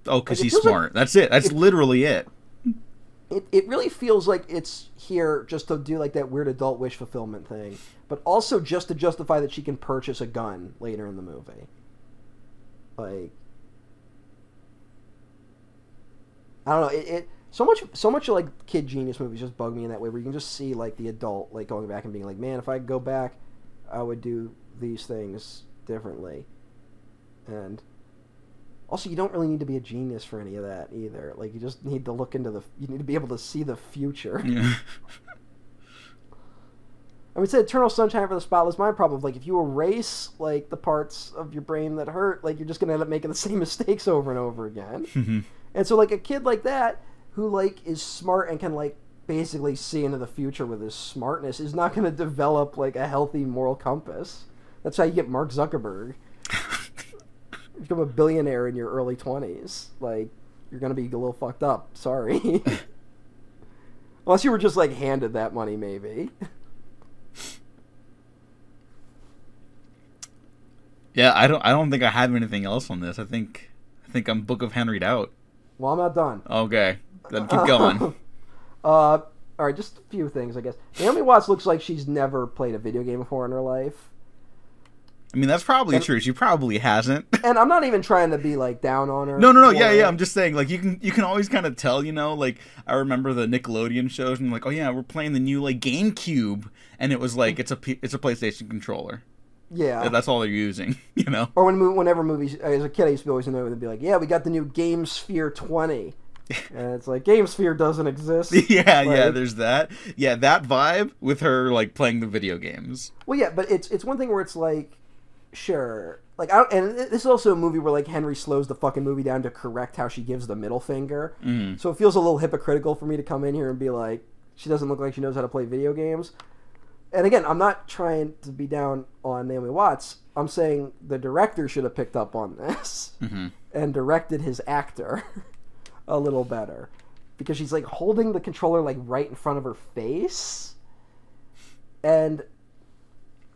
Oh, because Like, he's feels like- smart. That's it. That's it- literally it. it, it really feels like it's here just to do like that weird adult wish fulfillment thing, but also just to justify that she can purchase a gun later in the movie. Like, I don't know. It, it so much so much like kid genius movies just bug me in that way, where you can just see like the adult like going back and being like, man, if I could go back, I would do these things differently, and. Also, you don't really need to be a genius for any of that either. Like, you just need to look into the. You need to be able to see the future. Yeah. I mean, it's Eternal Sunshine for the Spotless Mind problem. Like, if you erase like the parts of your brain that hurt, like you're just gonna end up making the same mistakes over and over again. Mm-hmm. And so, like a kid like that who like is smart and can like basically see into the future with his smartness is not gonna develop like a healthy moral compass. That's how you get Mark Zuckerberg. You become a billionaire in your early twenties. Like, you're gonna be a little fucked up. Sorry. Unless you were just like handed that money, maybe. yeah, I don't. I don't think I have anything else on this. I think. I think I'm Book of Henry'd out. Well, I'm not done. Okay, then keep going. Uh, all right, just a few things, I guess. Naomi Watts looks like she's never played a video game before in her life, I mean, that's probably And- true. She probably hasn't. and I'm not even trying to be like down on her. No, no, no. Yeah, yeah. I'm just saying, like, you can you can always kind of tell, you know. Like, I remember the Nickelodeon shows, and like, oh yeah, we're playing the new like GameCube, and it was like it's a it's a PlayStation controller. Yeah. That's all they're using, you know. Or when whenever movies, as a kid, I used to always know they'd be like, "Yeah, we got the new Game Sphere 20," and it's like GameSphere doesn't exist. yeah, yeah. There's that. Yeah, that vibe with her like playing the video games. Well, yeah, but it's it's one thing where it's like, sure, like, I don't, and this is also a movie where like Henry slows the fucking movie down to correct how she gives the middle finger. Mm. So it feels a little hypocritical for me to come in here and be like, she doesn't look like she knows how to play video games. And again, I'm not trying to be down on Naomi Watts. I'm saying the director should have picked up on this hmm and directed his actor a little better because she's like holding the controller like right in front of her face. And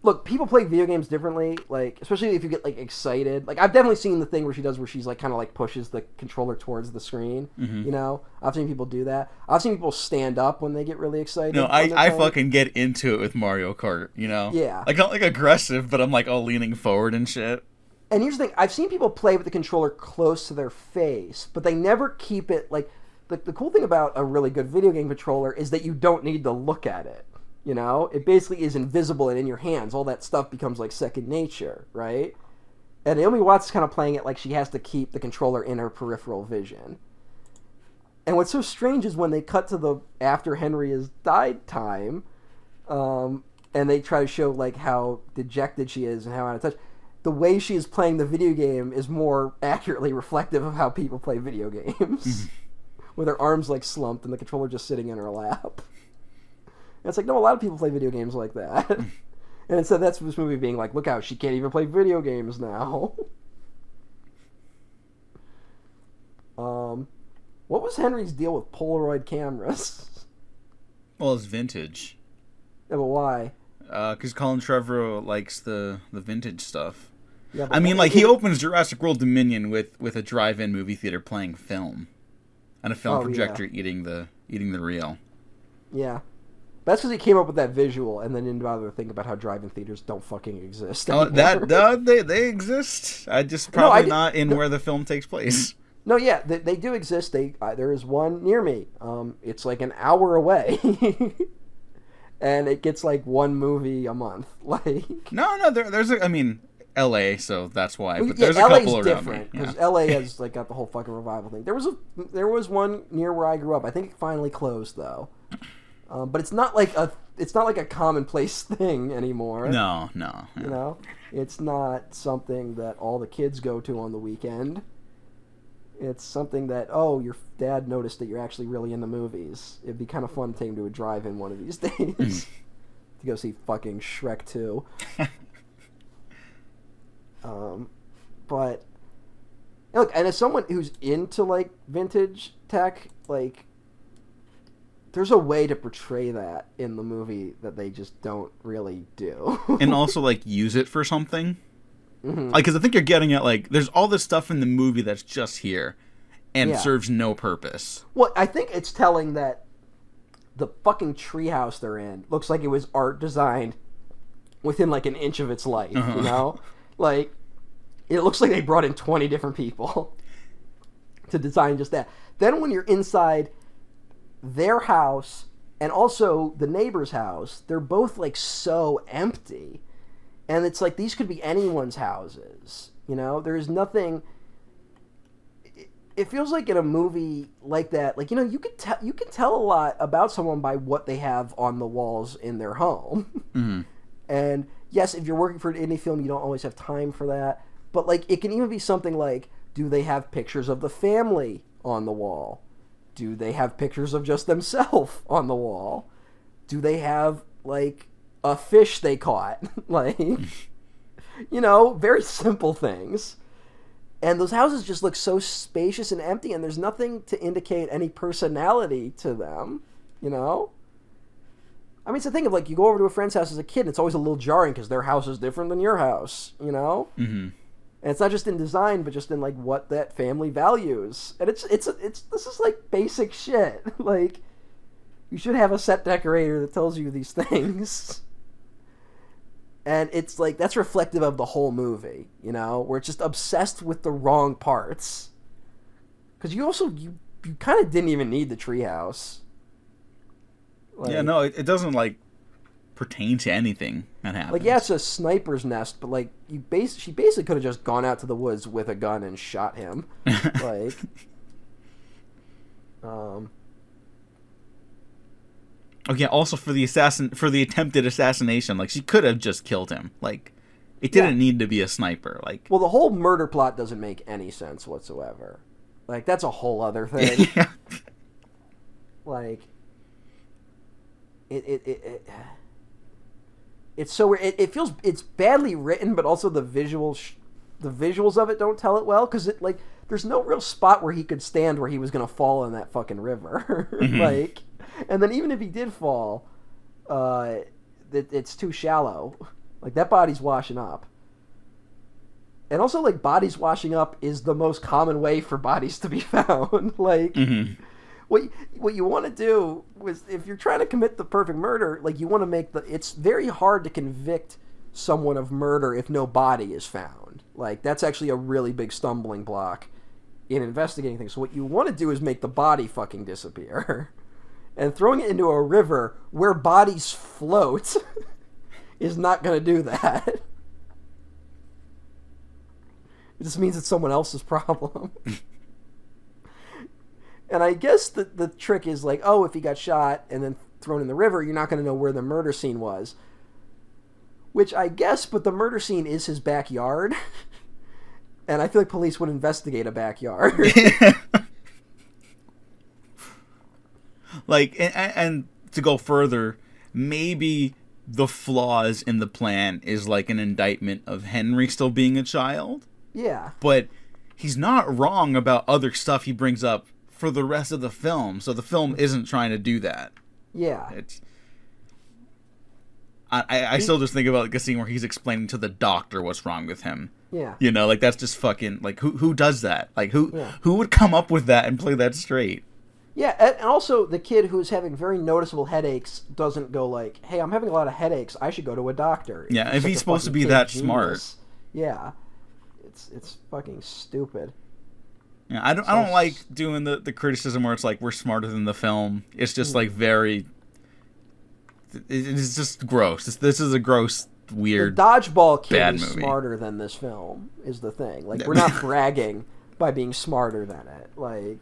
look, people play video games differently, like especially if you get like excited. Like I've definitely seen the thing where she does where she's like kind of like pushes the controller towards the screen. Mhm. You know, I've seen people do that. I've seen people stand up when they get really excited. No, I I playing. fucking get into it with Mario Kart. You know. Yeah. Like not like aggressive, but I'm like all leaning forward and shit. And here's the thing: I've seen people play with the controller close to their face, but they never keep it like. The, the cool thing about a really good video game controller is that you don't need to look at it. You know, it basically is invisible and in your hands. All that stuff becomes like second nature, right? And Naomi Watts is kind of playing it like she has to keep the controller in her peripheral vision. And what's so strange is when they cut to the after Henry has died time, um, and they try to show like how dejected she is and how out of touch. The way she is playing the video game is more accurately reflective of how people play video games, with her arms like slumped and the controller just sitting in her lap. It's like no, a lot of people play video games like that. and instead, that's this movie being like, look out, she can't even play video games now. um, what was Henry's deal with Polaroid cameras? Well, it's vintage. yeah, but why? Because Colin Trevorrow likes the the vintage stuff. Yeah, I mean, like he opens Jurassic World Dominion with with a drive-in movie theater playing film, and a film Oh, yeah. projector eating the eating the reel. Yeah. That's because he came up with that visual and then didn't bother to think about how drive-in theaters don't fucking exist. Oh, that uh, they they exist. I just No, I probably not in no. where the film takes place. No, yeah, they, they do exist. They uh, there is one near me. Um, it's like an hour away, and it gets like one movie a month. Like, No, no, there, there's a. I mean, L.A., so that's why. But yeah, there's a LA's couple around different because Yeah. LA has like got the whole fucking revival thing. There was a there was one near where I grew up. I think it finally closed though, um, but it's not like a it's not like a commonplace thing anymore. No, no. You know, it's not something that all the kids go to on the weekend. It's something that oh, your dad noticed that you're actually really into movies. It'd be kind of fun to take him to a drive-in one of these days to go see fucking Shrek Two. um, but look, and as someone who's into like vintage tech, like there's a way to portray that in the movie that they just don't really do. and also like use it for something. Mhm. Like, because I think you're getting at like, there's all this stuff in the movie that's just here, and Yeah. serves no purpose. Well, I think it's telling that the fucking treehouse they're in looks like it was art designed within like an inch of its life. Uh-huh. You know, like it looks like they brought in twenty different people to design just that. Then when you're inside their house and also the neighbor's house, they're both like so empty. And it's like these could be anyone's houses. You know, there's nothing it- feels like in a movie like that, like you know, you could tell you can tell a lot about someone by what they have on the walls in their home. Mhm. And yes, if you're working for an indie film, you don't always have time for that. But like, it can even be something like, do they have pictures of the family on the wall? Do they have pictures of just themselves on the wall? Do they have like a fish they caught? like, you know, very simple things. And those houses just look so spacious and empty, and there's nothing to indicate any personality to them, you know? I mean, it's the thing of like you go over to a friend's house as a kid, and it's always a little jarring because their house is different than your house, you know. hmm And it's not just in design, but just in like what that family values. And it's it's it's this is like basic shit. like you should have a set decorator that tells you these things. And it's like that's reflective of the whole movie, you know, where it's just obsessed with the wrong parts. Because you also you you kind of didn't even need the treehouse. yeah, no, it, it doesn't like pertain to anything that happens. Like yeah, it's a sniper's nest, but like you base she basically could have just gone out to the woods with a gun and shot him. like um Okay, also for the assassin for the attempted assassination, like she could have just killed him. Like it didn't Yeah. need to be a sniper. Like well the whole murder plot doesn't make any sense whatsoever. Like that's a whole other thing. yeah. like it it, it, it it's so weird. It, it feels it's badly written but also the visuals, sh- the visuals of it don't tell it well because it like there's no real spot where he could stand where he was gonna fall in that fucking river. Like and then even if he did fall uh it, it's too shallow. Like that body's washing up. And also like bodies washing up is the most common way for bodies to be found. Like Mhm. What what you want to do was if you're trying to commit the perfect murder, like you want to make the it's very hard to convict someone of murder if no body is found. Like that's actually a really big stumbling block in investigating things. So what you want to do is make the body fucking disappear. And throwing it into a river where bodies float is not going to do that. It just means it's someone else's problem. And I guess the the trick is like, oh, if he got shot and then thrown in the river, you're not going to know where the murder scene was. Which I guess, but the murder scene is his backyard, and I feel like police would investigate a backyard. like and, and to go further, maybe the flaws in the plan is like an indictment of Henry still being a child, Yeah. but he's not wrong about other stuff he brings up for the rest of the film. So the film isn't trying to do that. Yeah. It's I, I, I still just think about like a scene where he's explaining to the doctor what's wrong with him. Yeah. You know, like that's just fucking like who who does that? Like who Yeah. who would come up with that and play that straight? Yeah, and and also the kid who's having very noticeable headaches doesn't go like, "Hey, I'm having a lot of headaches. I should go to a doctor." Yeah, if he's supposed to be that genius. smart. Yeah, it's it's fucking stupid. Yeah, I don't I don't like doing the, the criticism where it's like we're smarter than the film. It's just Hmm. like very it's just gross. This, this is a gross weird dodgeball kid is movie. smarter than this film. Is the thing? Like, we're not bragging by being smarter than it. Like,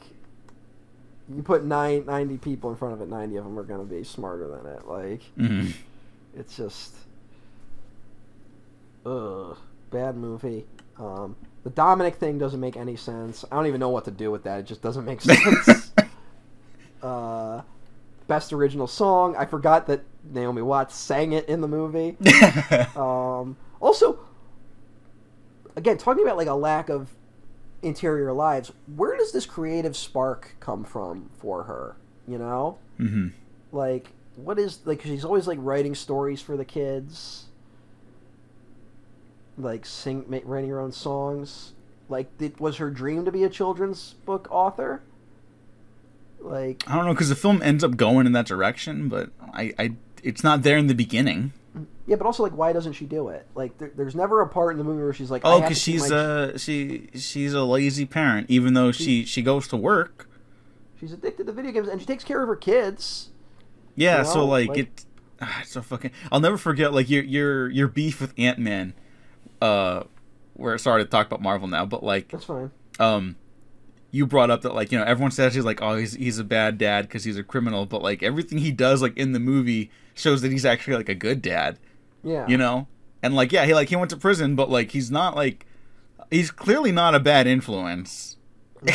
you put nine, 90 people in front of it, ninety of them are gonna be smarter than it. Like, Mhm. it's just ugh bad movie um the dominic thing doesn't make any sense. I don't even know what to do with that. It just doesn't make sense. Uh best original song. I forgot that naomi watts sang it in the movie. Um also again talking about like a lack of interior lives where does this creative spark come from for her you know? Mhm. like what is like she's always like writing stories for the kids like sing ma- writing her own songs like it was her dream to be a children's book author like I don't know because the film ends up going in that direction, but I, I it's not there in the beginning. yeah but also like why doesn't she do it like there, there's never a part in the movie where she's like Oh, because she's a uh she she's a lazy parent, even though she she goes to work. she's addicted to video games and she takes care of her kids Yeah, You so like, like- it, ah, it's so fucking. I'll never forget like your your your beef with Ant Man. Uh, we're sorry to talk about Marvel now, but like, that's fine um, you brought up that like you know everyone says he's like oh he's he's a bad dad because he's a criminal, but like everything he does like in the movie shows that he's actually like a good dad. yeah You know, and like yeah he like he went to prison, but like he's not like he's clearly not a bad influence.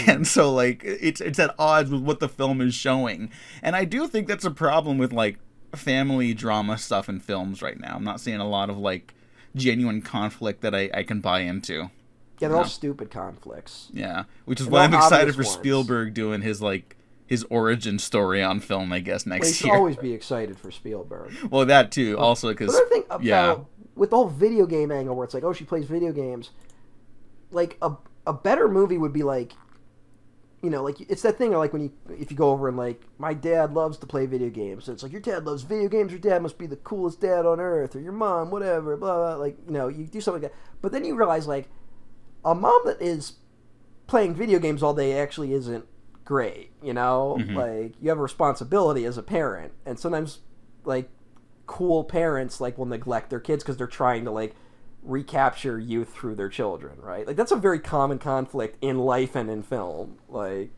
And so like it's it's at odds with what the film is showing. And I do think that's a problem with like family drama stuff in films right now. I'm not seeing a lot of like genuine conflict that I, I can buy into. yeah they're all stupid conflicts Yeah. Which is And why I'm excited for ones. Spielberg doing his like his origin story on film, I guess, well, next should year. always be excited for spielberg Well that too. Also because Another thing about yeah. with the whole video game angle, where it's like, oh, she plays video games. Like a a better movie would be like, you know, like it's that thing like when you if you go over and like my dad loves to play video games. So it's like your dad loves video games. Your dad must be the coolest dad on earth, or your mom, whatever. Blah blah. Like you know, you do something like that. But then you realize like a mom that is playing video games all day actually isn't great. You know, Mhm. like you have a responsibility as a parent, and sometimes like cool parents like will neglect their kids because they're trying to like recapture youth through their children, right? Like that's a very common conflict in life and in film. Like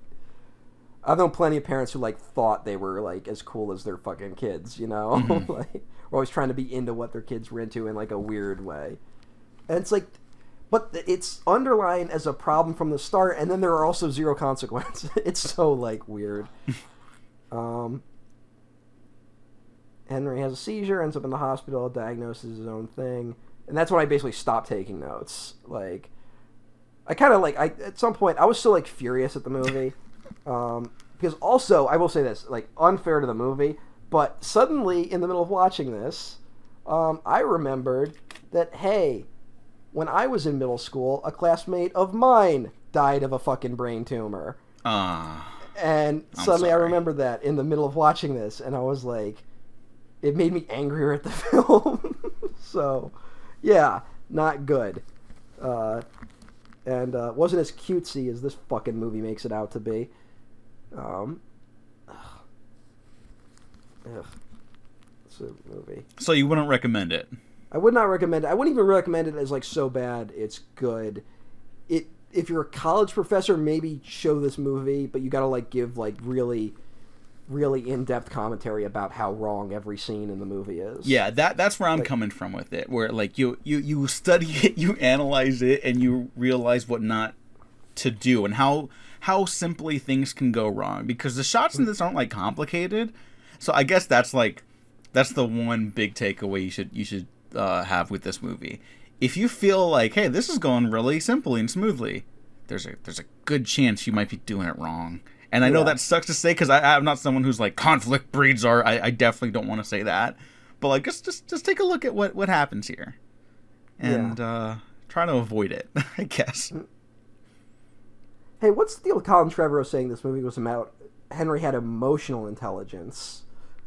I've known plenty of parents who like thought they were like as cool as their fucking kids, you know? like we're always trying to be into what their kids were into in like a weird way. And it's like but it's underlined as a problem from the start and then there are also zero consequences. it's so like weird. um Henry has a seizure, ends up in the hospital, diagnoses his own thing, and that's when I basically stopped taking notes. Like, I kind of like I at some point I was still like furious at the movie, um, because also I will say this like unfair to the movie, but suddenly in the middle of watching this, um, I remembered that hey, when I was in middle school, a classmate of mine died of a fucking brain tumor. Ah. And suddenly I remembered that in the middle of watching this, and I was like, it made me angrier at the film. so, yeah, not good. Uh, and uh, wasn't as cutesy as this fucking movie makes it out to be. Um, ugh. Ugh. It's a movie. So you wouldn't recommend it? I would not recommend it. I wouldn't even recommend it as like so bad it's good. It if you're a college professor, maybe show this movie, but you got to like give like really really in-depth commentary about how wrong every scene in the movie is. Yeah, that that's where I'm Like- coming from with it. Where like you you you study it, you analyze it, and you realize what not to do and how how simply things can go wrong. Because the shots in this aren't like complicated, so I guess that's like that's the one big takeaway you should you should uh, have with this movie. If you feel like, hey, this is going really simply and smoothly, there's a there's a good chance you might be doing it wrong. And I know Yeah. that sucks to say because I'm not someone who's like conflict breeds are. I, I definitely don't want to say that, but like just just just take a look at what what happens here, and uh, try to avoid it. I guess. Hey, what's the deal with Colin Trevorrow saying this movie was about Henry had emotional intelligence?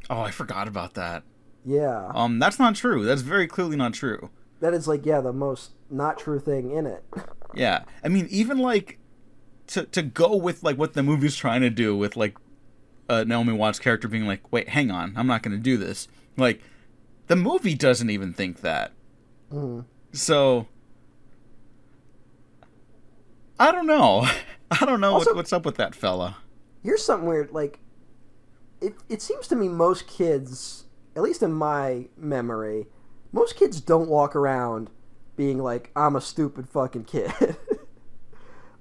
Oh, I forgot about that. Yeah, Um, that's not true. That's very clearly not true. that is like yeah the most not true thing in it. Yeah, I mean, even like to to go with like what the movie's trying to do with like uh, Naomi Watts' character being like, "Wait, hang on, I'm not going to do this." Like, the movie doesn't even think that. Mhm. So, I don't know. I don't know Also- what, what's up with that fella. Here's something weird. Like, it it seems to me most kids, at least in my memory, most kids don't walk around being like, "I'm a stupid fucking kid."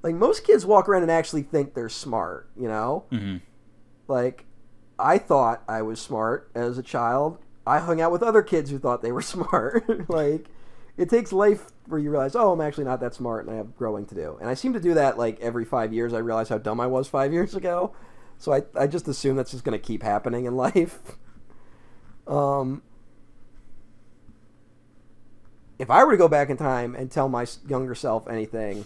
like most kids walk around and actually think they're smart. You know, hmm like I thought I was smart as a child. I hung out with other kids who thought they were smart. like it takes life where you realize, oh, I'm actually not that smart and I have growing to do. And I seem to do that like every five years. I realize how dumb I was five years ago. So I, I just assume that's just going to keep happening in life. um, if I were to go back in time and tell my younger self anything,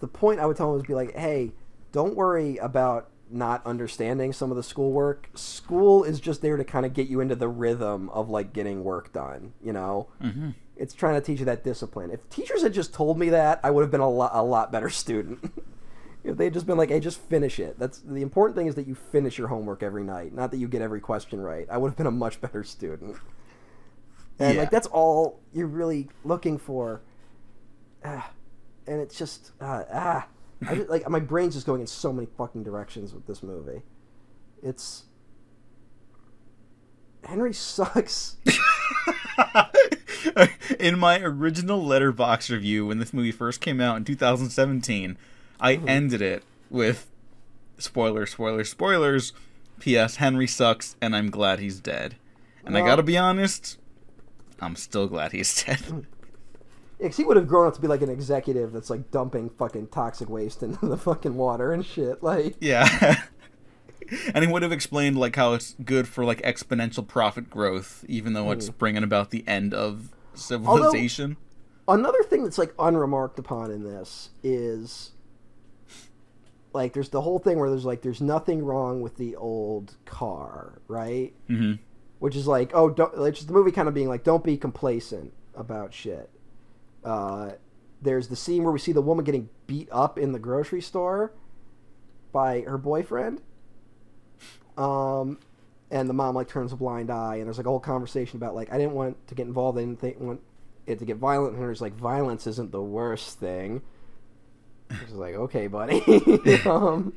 the point I would tell him was be like, hey, don't worry about not understanding some of the schoolwork. School is just there to kind of get you into the rhythm of like getting work done, you know? hmm It's trying to teach you that discipline. If teachers had just told me that, I would have been a lot a lot better student. if they'd just been like, "Hey, just finish it." That's the important thing is that you finish your homework every night, not that you get every question right. I would have been a much better student. And Yeah. like that's all you're really looking for. And it's just uh, ah, I just, like my brain's just going in so many fucking directions with this movie. It's Henry sucks. in my original Letterboxd review when this movie first came out in 2017 i ended it with spoiler spoilers. Spoilers ps henry sucks and i'm glad he's dead. And i gotta be honest i'm still glad he's dead Because he would have grown up to be like an executive that's like dumping fucking toxic waste into the fucking water and shit. Like, yeah and he would have explained like how it's good for like exponential profit growth even though it's bringing about the end of civilization another thing that's like unremarked upon in this is like there's the whole thing where there's like there's nothing wrong with the old car, right? hmm Which is like, oh, don't, it's just the movie kind of being like, don't be complacent about shit. Uh, there's the scene where we see the woman getting beat up in the grocery store by her boyfriend. Um, and the mom like turns a blind eye, and there's like a whole conversation about like I didn't want to get involved, I didn't think, want it to get violent, and there's like violence isn't the worst thing. It's like okay, buddy. um,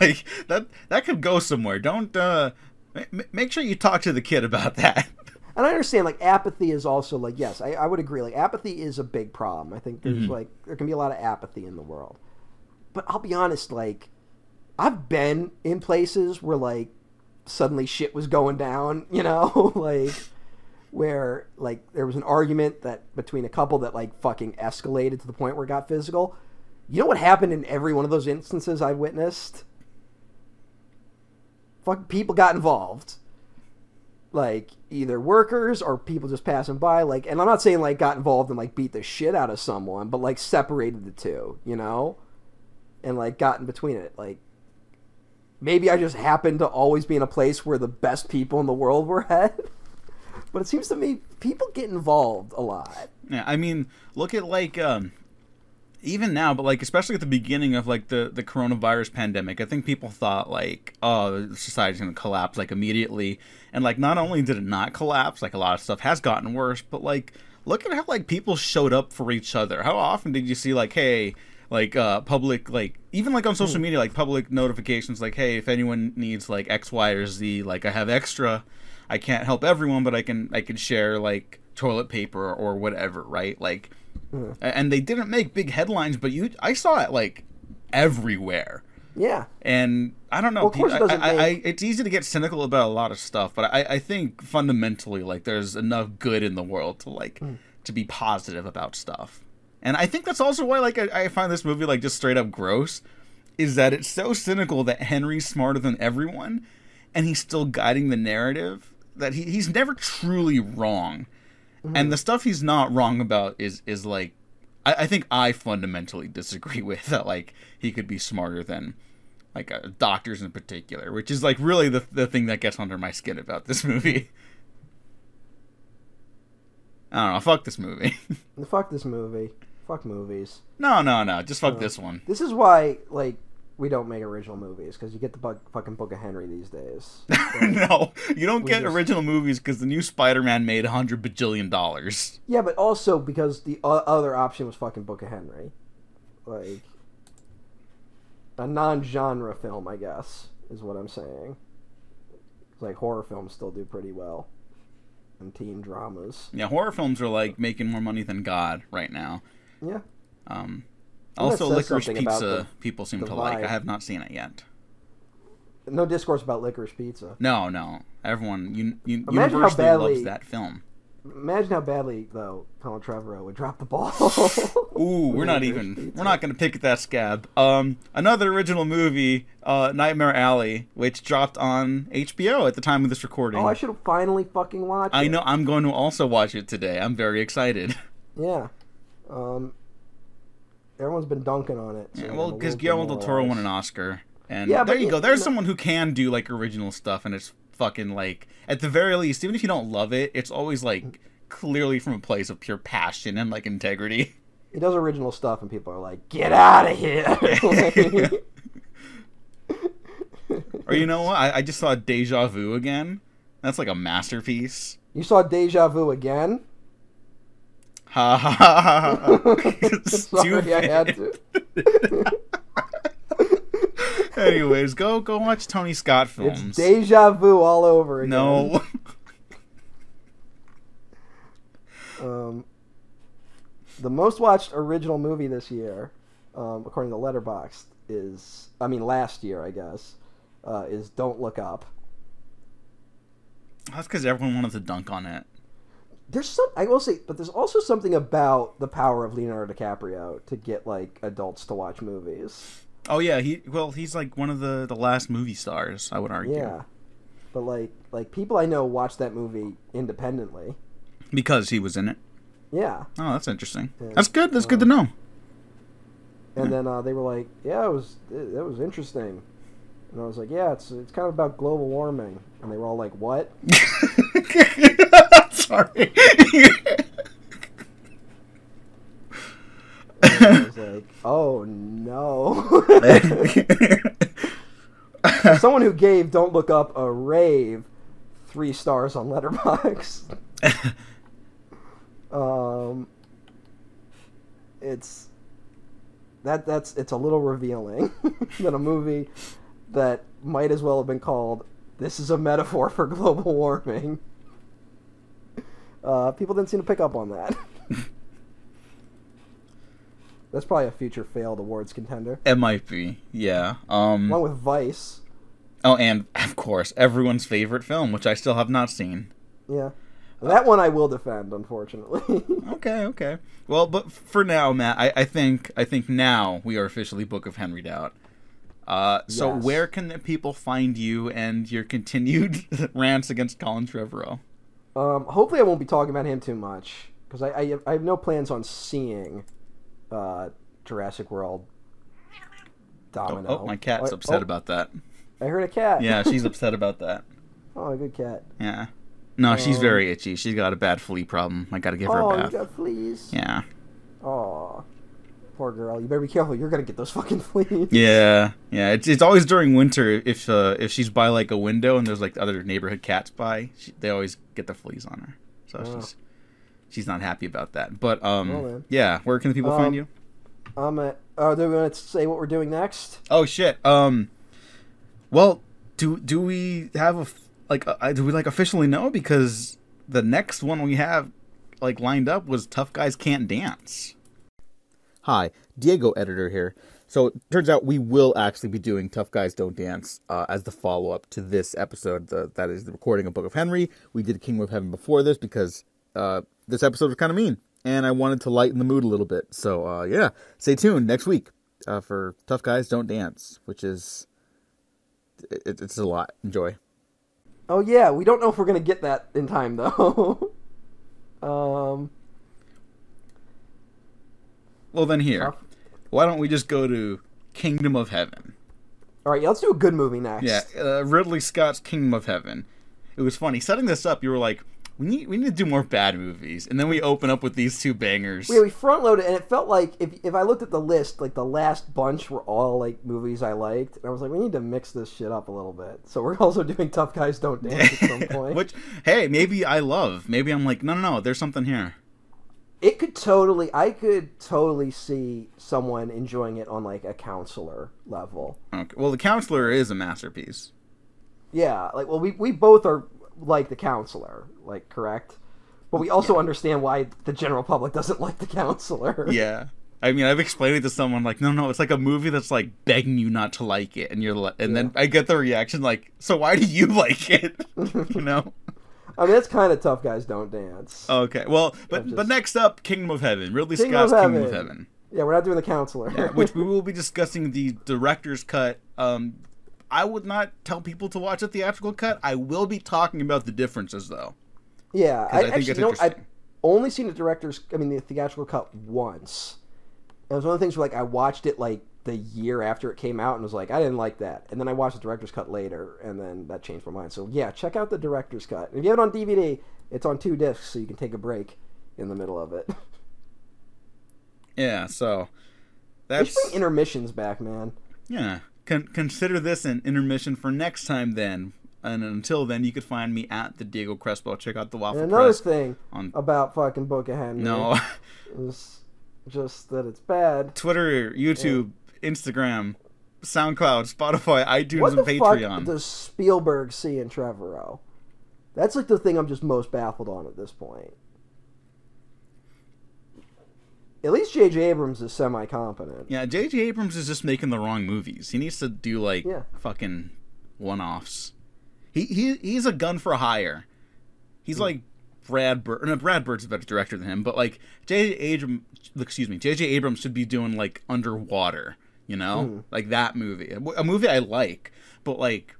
like that that could go somewhere don't uh ma- make sure you talk to the kid about that and I understand like apathy is also like yes, I, I would agree. Like apathy is a big problem. I think there's Mhm. like there can be a lot of apathy in the world. But I'll be honest, like I've been in places where like suddenly shit was going down, you know, like where like there was an argument that between a couple that like fucking escalated to the point where it got physical. You know what happened in every one of those instances I've witnessed? Fuck people got involved like either workers or people just passing by like and i'm not saying like got involved and like beat the shit out of someone but like separated the two you know? And like got in between it like maybe i just happened to always be in a place where the best people in the world were at but it seems to me people get involved a lot. Yeah i mean look at like um even now but like especially at the beginning of like the the coronavirus pandemic i think people thought like oh society's gonna collapse like immediately. And like not only did it not collapse like a lot of stuff has gotten worse but like look at how like people showed up for each other. How often did you see like hey like uh public like even like on social media like public notifications like hey if anyone needs like x y or z like i have extra i can't help everyone but i can i can share like toilet paper or whatever right? Like Mhm. and they didn't make big headlines but you i saw it like everywhere Yeah. And I don't know. Well, of course it doesn't I, I, it's easy to get cynical about a lot of stuff, but I, I think fundamentally, like, there's enough good in the world to like Hmm. to be positive about stuff. And I think that's also why, like, I, I find this movie like just straight up gross. Is that it's so cynical that Henry's smarter than everyone, and he's still guiding the narrative. That he, he's never truly wrong, Mm-hmm. and the stuff he's not wrong about is is like I, I think I fundamentally disagree with that. Like he could be smarter than like uh, doctors in particular, which is like really the the thing that gets under my skin about this movie. I don't know. Fuck this movie. Fuck this movie. Fuck movies. no, no, no. Just fuck this one. This is why, like, we don't make original movies because you get the bu- fucking Book of Henry these days. no, you don't get just- original movies because the new Spider-Man made a hundred bajillion dollars. yeah, but also because the o- other option was fucking Book of Henry, like a non-genre film, I guess, is what I'm saying. It's like horror films still do pretty well, and teen dramas. Yeah, horror films are like making more money than God right now. Yeah, Um, Well, also, Licorice Pizza the- people seem to like. I have not seen it yet. no discourse about licorice pizza. No, no. Everyone, Imagine how universally badly- loves that film. Imagine how badly though Colin Trevorrow would drop the ball. Ooh, we're not even. Pizza. We're not going to pick at that scab. Um, another original movie, uh, Nightmare Alley, which dropped on HBO at the time of this recording. Oh, I should have finally fucking watched. It. I it. know. I'm going to also watch it today. I'm very excited. Yeah. Um. Everyone's been dunking on it. so Yeah, well, because Guillermo del Toro won an. Oscar, and Yeah, there you go. There's know- someone who can do like original stuff, and it's fucking like at the very least, even if you don't love it, it's always like clearly from a place of pure passion and like integrity. He does original stuff, and people are like, "Get out of here!" Or you know what? I, I just saw Deja Vu again. That's like a masterpiece. you saw Deja Vu again. Ha ha ha ha. ha. Sorry, I had to. Anyways, go go watch Tony Scott films. It's Deja Vu all over again. no. Um, the most watched original movie this year, um, according to Letterboxd, is I mean last year, I guess, uh, is Don't Look Up. That's because everyone wanted to dunk on it. There's some I will say, but there's also something about the power of Leonardo DiCaprio to get like adults to watch movies. Oh yeah, he well he's like one of the the last movie stars. I would argue. Yeah, but like like people I know watch that movie independently. Because he was in it. Yeah, Oh, that's interesting. Yeah. That's good. That's good to know. and then uh, they were like, "Yeah, it was it, it was interesting," and I was like, "Yeah, it's it's kind of about global warming," and they were all like, "What?" Sorry. I was like, "Oh no!" Someone who gave "Don't Look Up" a rave three stars on Letterboxd. um, it's that that's it's a little revealing that a movie that might as well have been called "This is a metaphor for global warming." Uh, people didn't seem to pick up on that. That's probably a future failed awards contender, it might be. Yeah. Um. along with Vice. Oh, and of course, everyone's favorite film, which I still have not seen. Yeah, that one I will defend. Unfortunately, Okay, okay. Well, but for now, Matt, I, I think I think now we are officially Book of Henry out. Uh, so Yes. where can the people find you and your continued rants against Colin Trevorrow? Um, hopefully I won't be talking about him too much because I, I I have no plans on seeing uh, Jurassic World. Oh, Domino. oh, my cat's Oh, upset oh, about that. I heard a cat. Yeah, she's upset about that. oh, a good cat. Yeah. No, she's Um, very itchy. She's got a bad flea problem. I gotta give her Oh, a you bath. got fleas. Yeah. Oh, poor girl. You better be careful. You're gonna get those fucking fleas. Yeah, yeah. It's it's always during winter if uh, if she's by like a window and there's like other neighborhood cats by, she, they always get the fleas on her. So Oh. she's she's not happy about that. But um, yeah. Where can the people Um, find you? I'm at. Oh, do we want to say what we're doing next? Oh shit. Um, well, do do we have a like uh, do we like officially know because the next one we have like lined up was Tough Guys Can't Dance. Hi, Diego editor here. So it turns out we will actually be doing Tough Guys Don't Dance uh, as the follow up to this episode. The, that is the recording of Book of Henry. We did Kingdom of Heaven before this because uh, this episode was kind of mean, and I wanted to lighten the mood a little bit. So uh, yeah, stay tuned next week uh, for Tough Guys Don't Dance, which is it, it's a lot. Enjoy. Oh yeah, we don't know if we're gonna get that in time though. um. Well then here, Tough. why don't we just go to Kingdom of Heaven? All right, yeah, let's do a good movie next. Yeah, uh, Ridley Scott's Kingdom of Heaven. It was funny setting this up. You were like, we need we need to do more bad movies, and then we open up with these two bangers. Yeah, we front loaded, and it felt like if if I looked at the list, like the last bunch were all like movies I liked, and I was like, we need to mix this shit up a little bit. So we're also doing Tough Guys Don't Dance at some point. Which hey, maybe I love. Maybe I'm like, no, no, no. There's something here. It could totally, I could totally see someone enjoying it on like a counselor level. Okay. Well, the counselor is a masterpiece. Yeah, like well, we we both are like the counselor, like correct, but we also understand why the general public doesn't like the counselor. Yeah. I mean, I've explained it to someone like, no, no, it's like a movie that's like begging you not to like it, and you're, li- and then I get the reaction like, so why do you like it? you know? I mean it's kind of tough. Guys don't dance. Okay. Well, but just- but next up, Kingdom of Heaven, Ridley Kingdom Scott's of Kingdom of Heaven. Heaven. Yeah, we're not doing the counselor. Yeah, which we will be discussing the director's cut. Um, I would not tell people to watch a theatrical cut. I will be talking about the differences, though. Yeah, I, I think actually, it's you know, I've only seen the director's, I mean, the theatrical cut once. And it was one of the things where, like, I watched it like the year after it came out and was like, I didn't like that. And then I watched the director's cut later, and then that changed my mind. So yeah, check out the director's cut. If you have it on DVD, it's on two discs, so you can take a break in the middle of it. Yeah, so that's bring intermissions back, man. yeah. Con- consider this an intermission for next time. Then, and until then, you could find me at the Diego Crespo. Check out the Waffle And another Press. thing on- about fucking Book of Henry No, just that it's bad. Twitter, YouTube, Instagram, SoundCloud, Spotify, iTunes, What and the Patreon. fuck does Spielberg see in Trevorrow? That's like the thing I'm just most baffled on at this point. At least J.J. Abrams is semi-competent. Yeah, J.J. Abrams is just making the wrong movies. He needs to do like Yeah. fucking one-offs. He he he's a gun for hire. He's hmm. like Brad Bird. No, Brad Bird's a better director than him, but like J.J. Abrams, excuse me, J.J. Abrams should be doing like Underwater. You know, like that movie, a, movie I like, but like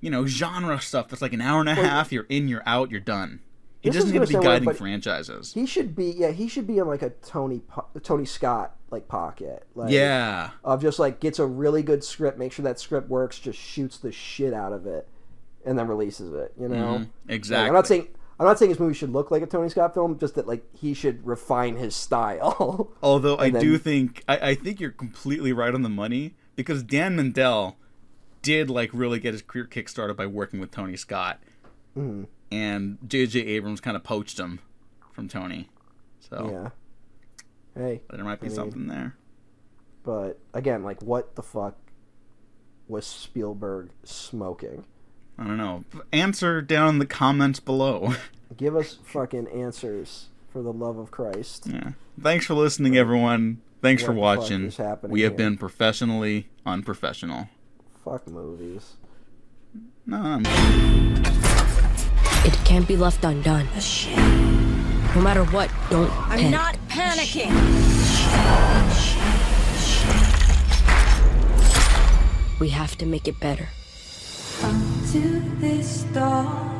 you know, genre stuff that's like an hour and a half. You're in, you're out, you're done. He doesn't need to be guiding but franchises. He should be, yeah, he should be in like a Tony Tony Scott like pocket. Like, Yeah, Of just like gets a really good script, make sure that script works, just shoots the shit out of it, and then releases it. You know, Mhm, Like, exactly. I'm not saying. I'm not saying his movie should look like a Tony Scott film, just that like he should refine his style. Although I then- do think I, I think you're completely right on the money because Dan Mindel did like really get his career kickstarted by working with Tony Scott, Mm-hmm. and J.J. Abrams kind of poached him from Tony. So yeah. Hey, there might be I mean- something there. but again, like what the fuck was Spielberg smoking? I don't know. Answer down in the comments below. Give us fucking answers for the love of Christ. yeah. Thanks for listening, everyone. Thanks for What the fuck watching. is happening We have here? been professionally unprofessional. Fuck movies. No, I'm- It can't be left undone. Shit. No matter what, don't I'm panic. not panicking. We have to make it better. To this dawn.